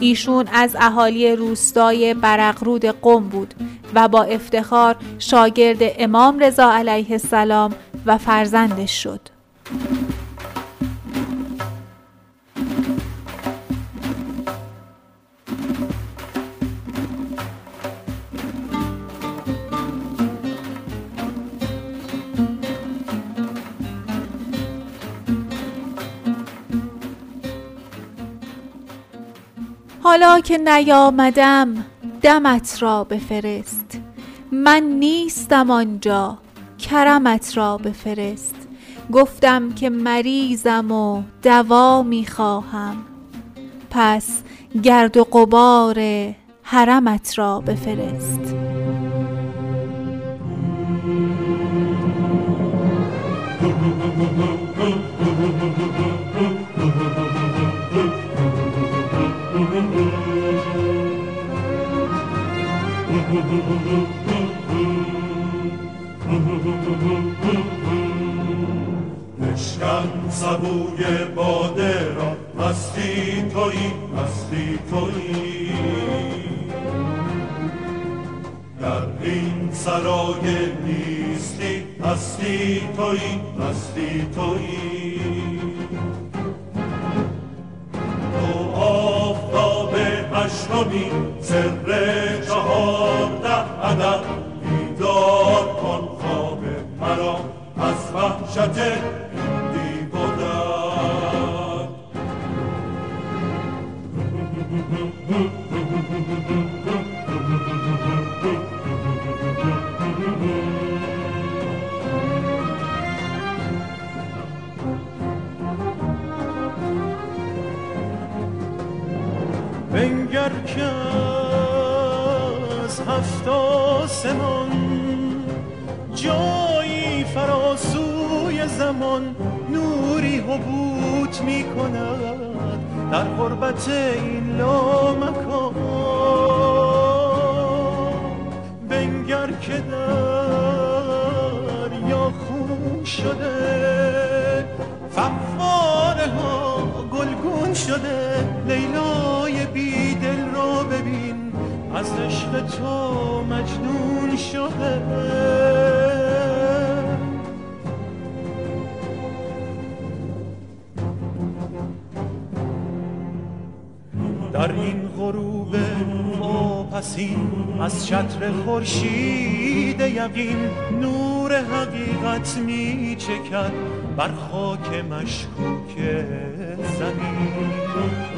ایشون از اهالی روستای برقرود قم بود و با افتخار شاگرد امام رضا علیه السلام و فرزندش شد. حالا که نیامدم دمت را بفرست. من نیستم آنجا کرمت را بفرست. گفتم که مریضم و دوا می خواهم پس گرد و غبار حرمت را بفرست. بشکن سبوی باده را مستی تویی مستی تویی در این سرای نیستی هستی تویی هستی تویی هشتمی سر چهارده عدد. بیدار کن خواب مرا از وحشت بی بودن. آسمان جایی فراسوی زمان نوری حبوط می کند در غربت این لامکان. بنگر که دریا خون شده فواره ها گلگون شده لیلای ببین از عشق تو مجنون شده. در این غروب واپسین از چتر خورشید یقین نور حقیقت می چکد بر خاک مشکوک زمین.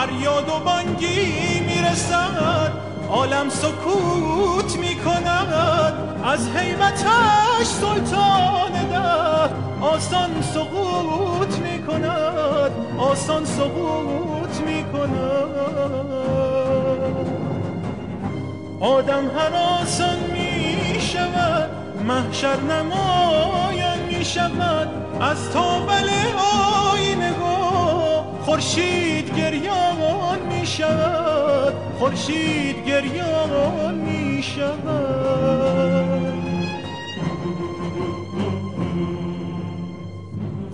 فریاد و بانگی می‌رسد عالم سکوت می‌کند. از حیبتش سلطان ده آسان سقوط می‌کند آسان سقوط می‌کند. آدم هر آسان می‌شود محشر نمایان می‌شود. از تابل آینه خورشید گریان می شود خورشید گریان می شود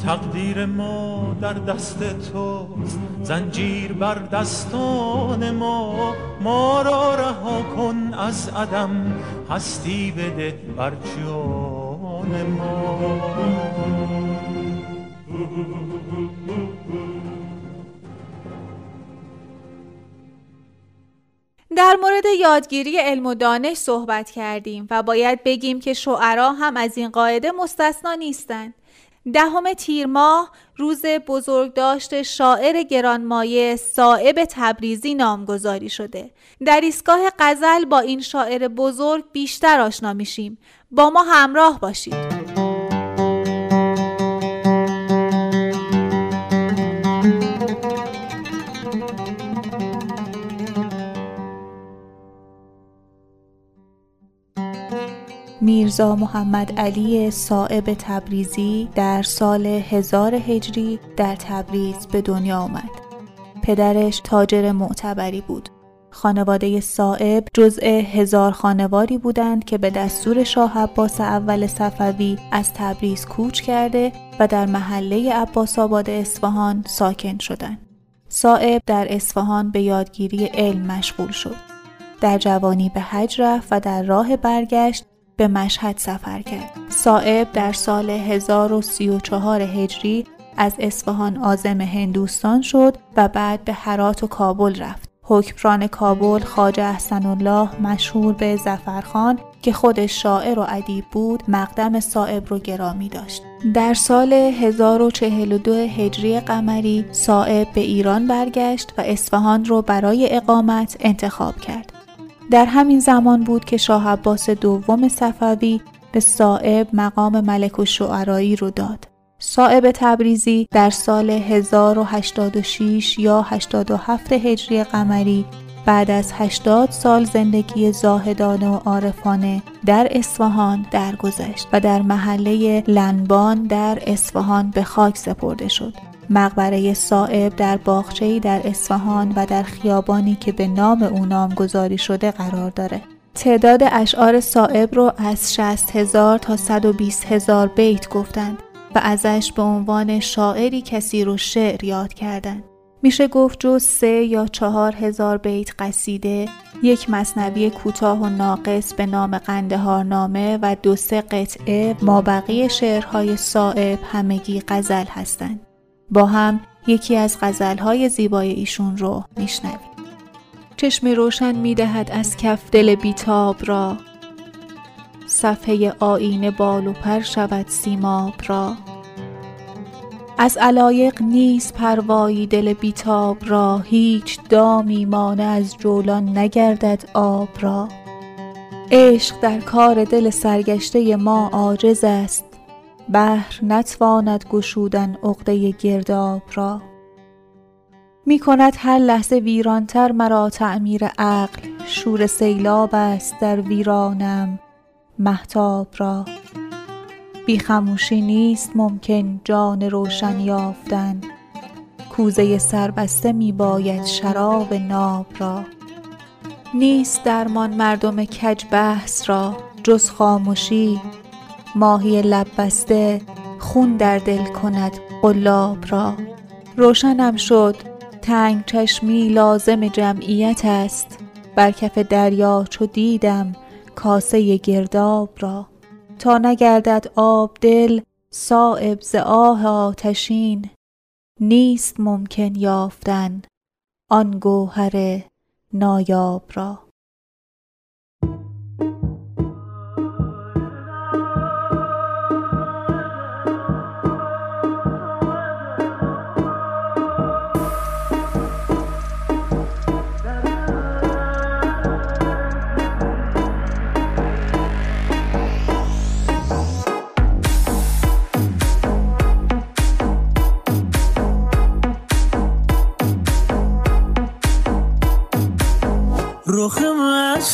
تقدیر ما در دست توست. زنجیر بر دستان ما. ما را رها کن از عدم. هستی بده بر جان ما. در مورد یادگیری علم و دانش صحبت کردیم و باید بگیم که شعرا هم از این قاعده مستثنا نیستند. دهم تیر ماه روز بزرگداشت شاعر گرانمایه صائب تبریزی نامگذاری شده. در ایستگاه غزل با این شاعر بزرگ بیشتر آشنا میشیم. با ما همراه باشید. میرزا محمد علی صائب تبریزی در سال هزار هجری در تبریز به دنیا آمد. پدرش تاجر معتبری بود. خانواده صائب جزء هزار خانواری بودند که به دستور شاه عباس اول صفوی از تبریز کوچ کرده و در محله عباس آباد اصفهان ساکن شدند. صائب در اصفهان به یادگیری علم مشغول شد. در جوانی به حج رفت و در راه برگشت به مشهد سفر کرد. صائب در سال 1034 هجری از اصفهان آزم هندوستان شد و بعد به هرات و کابل رفت. حکمران کابل خاجه احسن الله مشهور به زفرخان که خودش شاعر و ادیب بود مقدم صائب رو گرامی داشت. در سال 1042 هجری قمری صائب به ایران برگشت و اصفهان رو برای اقامت انتخاب کرد. در همین زمان بود که شاه عباس دوم صفوی به صائب مقام ملک و شعرایی رو داد. صائب تبریزی در سال 1086 یا 87 هجری قمری بعد از 80 سال زندگی زاهدانه و عارفانه در اصفهان درگذشت و در محله لنبان در اصفهان به خاک سپرده شد. مقبره صائب در باغچه‌ای در اصفهان و در خیابانی که به نام او نامگذاری شده قرار داره. تعداد اشعار صائب رو از 60 هزار تا 120 هزار بیت گفتند و ازش به عنوان شاعری کسی رو شعر یاد کردند. میشه گفت جز سه یا چهار هزار بیت قصیده یک مصنبی کوتاه و ناقص به نام قندهار نامه و دو سه قطعه مابقی شعرهای صائب همگی غزل هستند. با هم یکی از غزلهای زیبای ایشون رو میشنویم. چشم روشن می‌دهد از کف دل بیتاب را. صفحه آینه بال و پر شود سیماب را. از علایق نیست پروایی دل بیتاب را. هیچ دامی مانه از جولان نگردد آب را. عشق در کار دل سرگشته ما عاجز است. بحر نتواند گشودن عقده گرداب را. می کند هر لحظه ویرانتر مرا تعمیر عقل شور سیلاب است در ویرانم محتاب را. بی خموشی نیست ممکن جان روشن یافتن کوزه سربسته می باید شراب ناب را. نیست درمان مردم کج بحث را جز خاموشی ماهی لب بسته خون در دل کند قلاب را. روشنم شد تنگ چشمی لازم جمعیت است. بر کف دریا چو دیدم کاسه گرداب را. تا نگردد آب دل صائب ز آه آتشین. نیست ممکن یافتن آن گوهر نایاب را. رخ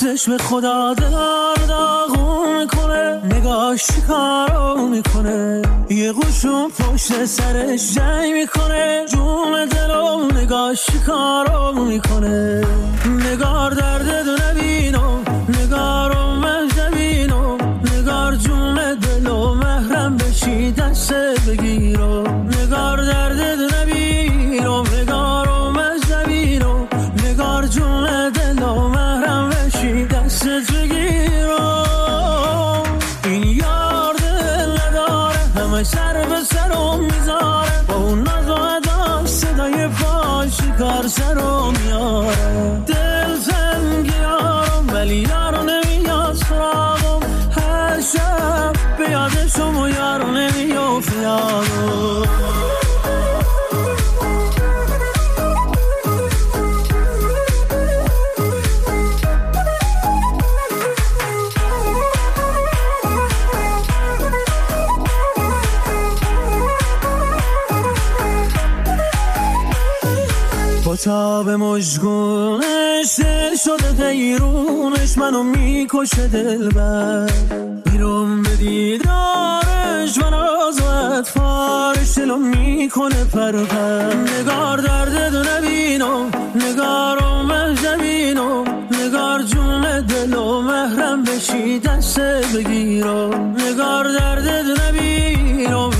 چشم خدا دار داغو می‌کنه. نگاش کارو می‌کنه. یه قشون پشت سرش جنگ می‌کنه. جون دلو نگاش کارو می‌کنه. نگار درد دو نبینم نگارو من نبینم نگار جون دلو محرم بشی دست بگیرم نگار درد دو I don't know. کتاب مجگونش دل شده غیرونش منو می‌کشه دل بر بیرون به دیدارش من از فارش دلو می‌کنه پر پر نگار درد دو نبینم نگارم مهجبینم نگار جون دل و محرم بشی دست بگیرم. نگار درد دو نبینم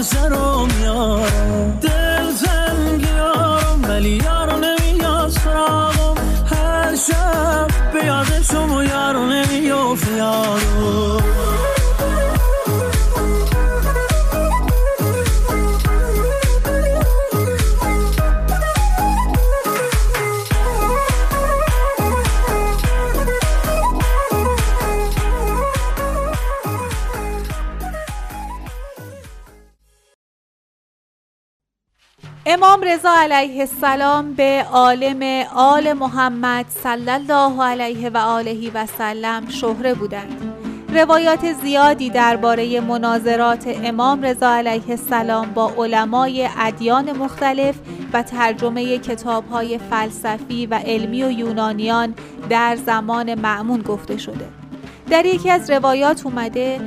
کار سرم میاره. دل تنگ یارم ولی یارو نمیاد سراغم. هر شب به یادشم و یارو نمیافت یارو. امام رضا علیه السلام به عالم آل محمد صلی الله علیه و آله و سلم شهره بودند. روایات زیادی درباره مناظرات امام رضا علیه السلام با علمای ادیان مختلف و ترجمه کتاب‌های فلسفی و علمی و یونانیان در زمان معمون گفته شده. در یکی از روایات اومده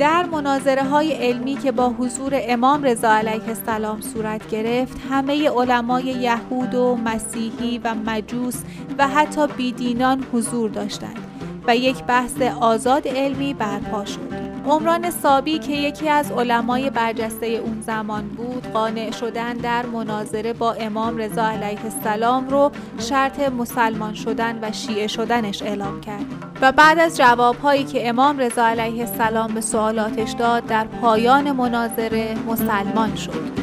در مناظره های علمی که با حضور امام رضا علیه السلام صورت گرفت همه علمای یهود و مسیحی و مجوس و حتی بیدینان حضور داشتند و یک بحث آزاد علمی برپا شد. عمران صابی که یکی از علمای برجسته اون زمان بود قانع شدن در مناظره با امام رضا علیه السلام رو شرط مسلمان شدن و شیعه شدنش اعلام کرد. و بعد از جوابهایی که امام رضا علیه السلام به سوالاتش داد در پایان مناظره مسلمان شد.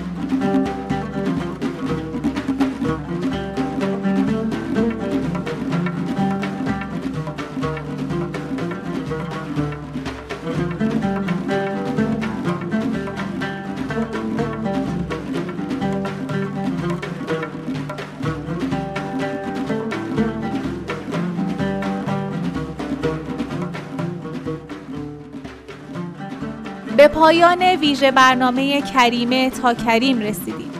پایان ویژه برنامه کریمه تا کریم رسیدیم.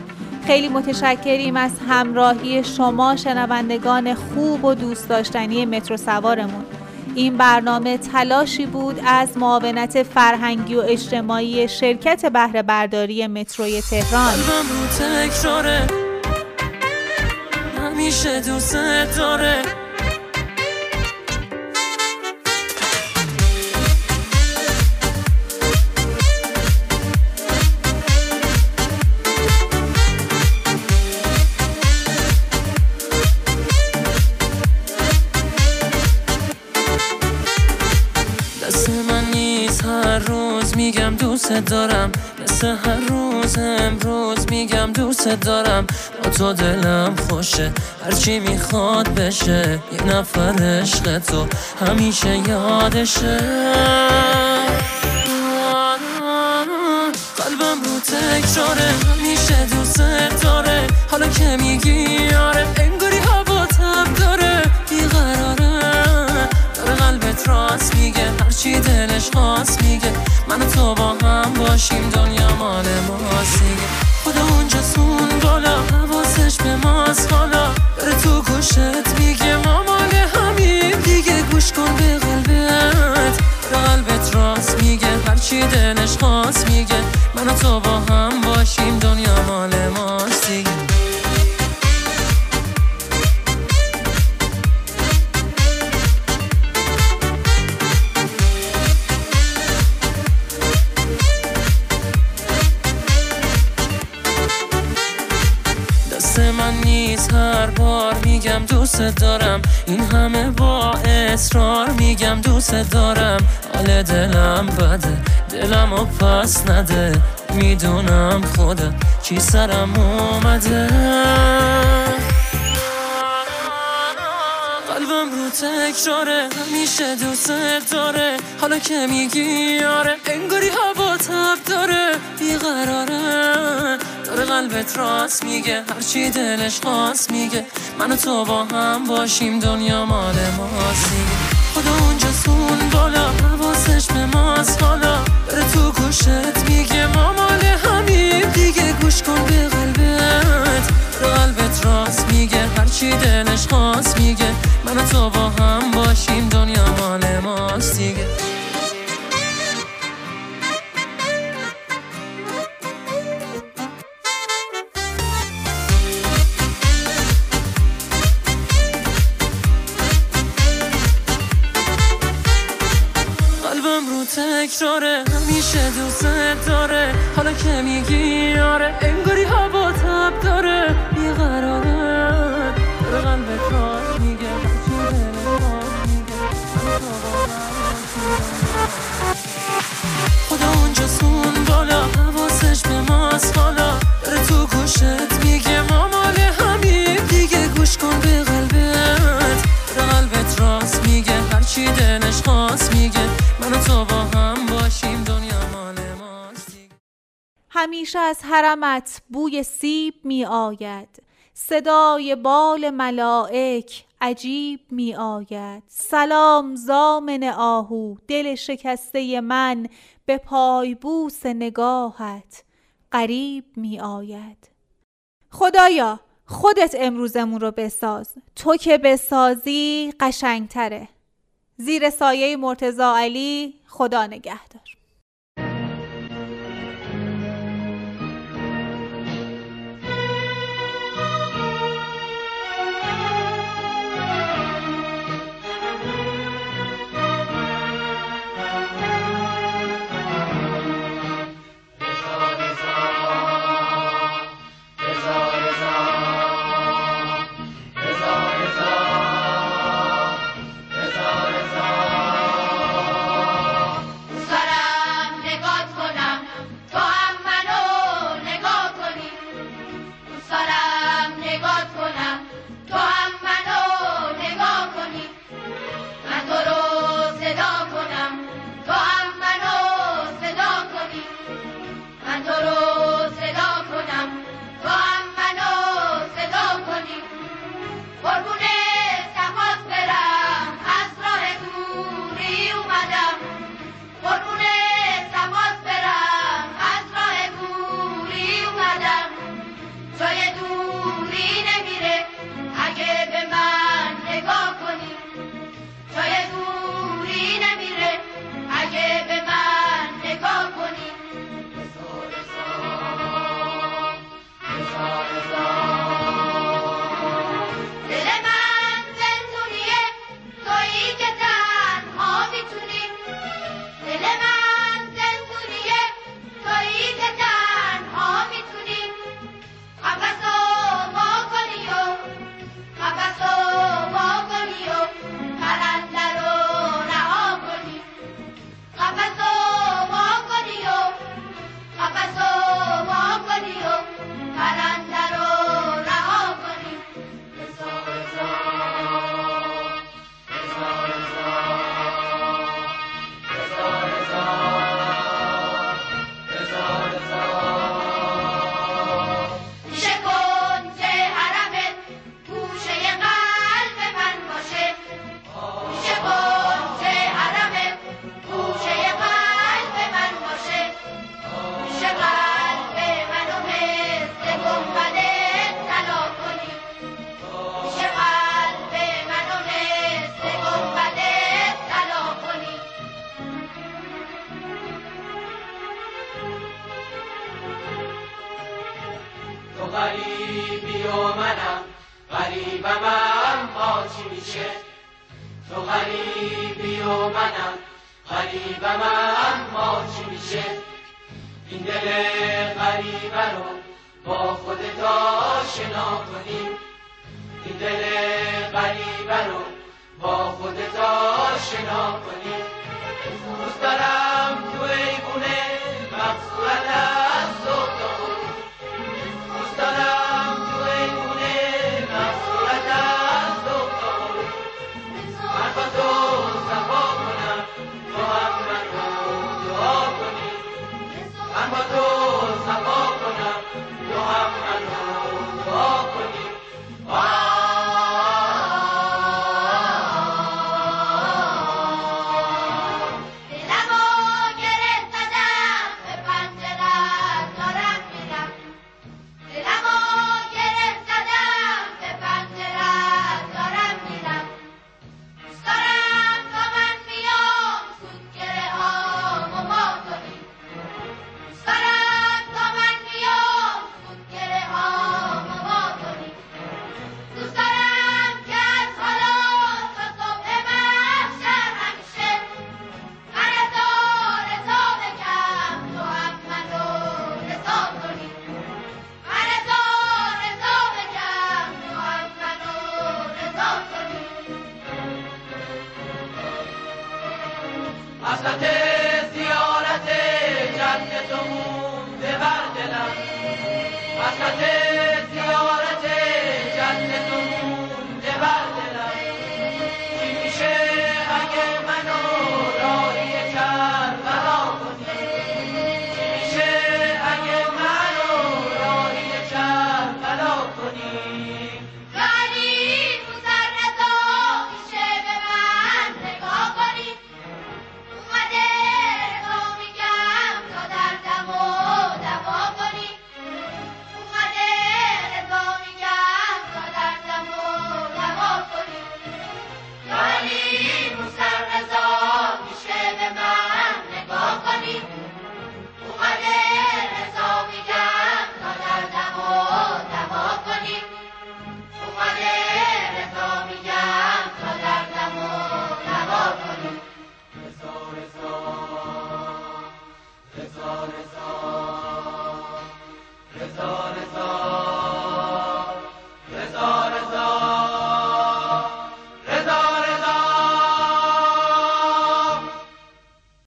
خیلی متشکریم از همراهی شما شنوندگان خوب و دوست داشتنی مترو سوارمون. این برنامه تلاشی بود از معاونت فرهنگی و اجتماعی شرکت بهره برداری متروی تهران. همیشه دوست دوست دارم. مثل هر روز امروز میگم دوست دارم. با تو دلم خوشه. هرچی می‌خواد بشه. یه نفر عشق تو همیشه یادشه. قلبم رو تکراره. همیشه دوست داره. حالا که میگی باشیم دنیا مال ماست. خدا اونجا سون بالا حواسش به ماست. حالا دوست دارم حال دلم بده. دلم و پس نده. می‌دونم خدا چی سرم اومده. قلبم رو تکراره همیشه دوست داره. حالا که میگی آره انگاری هوا تب داره. بیقراره. داره قلبت راست میگه هرچی دلش خواست میگه. من تو با هم باشیم دنیا مال ماست خدا اونجا سون بالا حواسش به ماست حالا بره تو گوشت میگه مامان همین دیگه گوش کن به قلبت. رو قلبت راست میگه هرچی دلش خواست میگه. من و تو با هم باشیم دنیا مال ماست دیگه. نشاره همیشه دوست داره. حالا که میگی آره انگاری هوا تب داره. بیقراره داره به کار میگه. خدا اونجا سون بالا حواسش به ماست حالا داره تو گوشت میگه همیشه از حرمت بوی سیب می آید صدای بال ملائک عجیب می آید سلام زامن آهو دل شکسته من به پای بوس نگاهت قریب می آید خدایا خودت امروزمون رو بساز. تو که بسازی قشنگتره. زیر سایه مرتزا علی خدا نگهدار.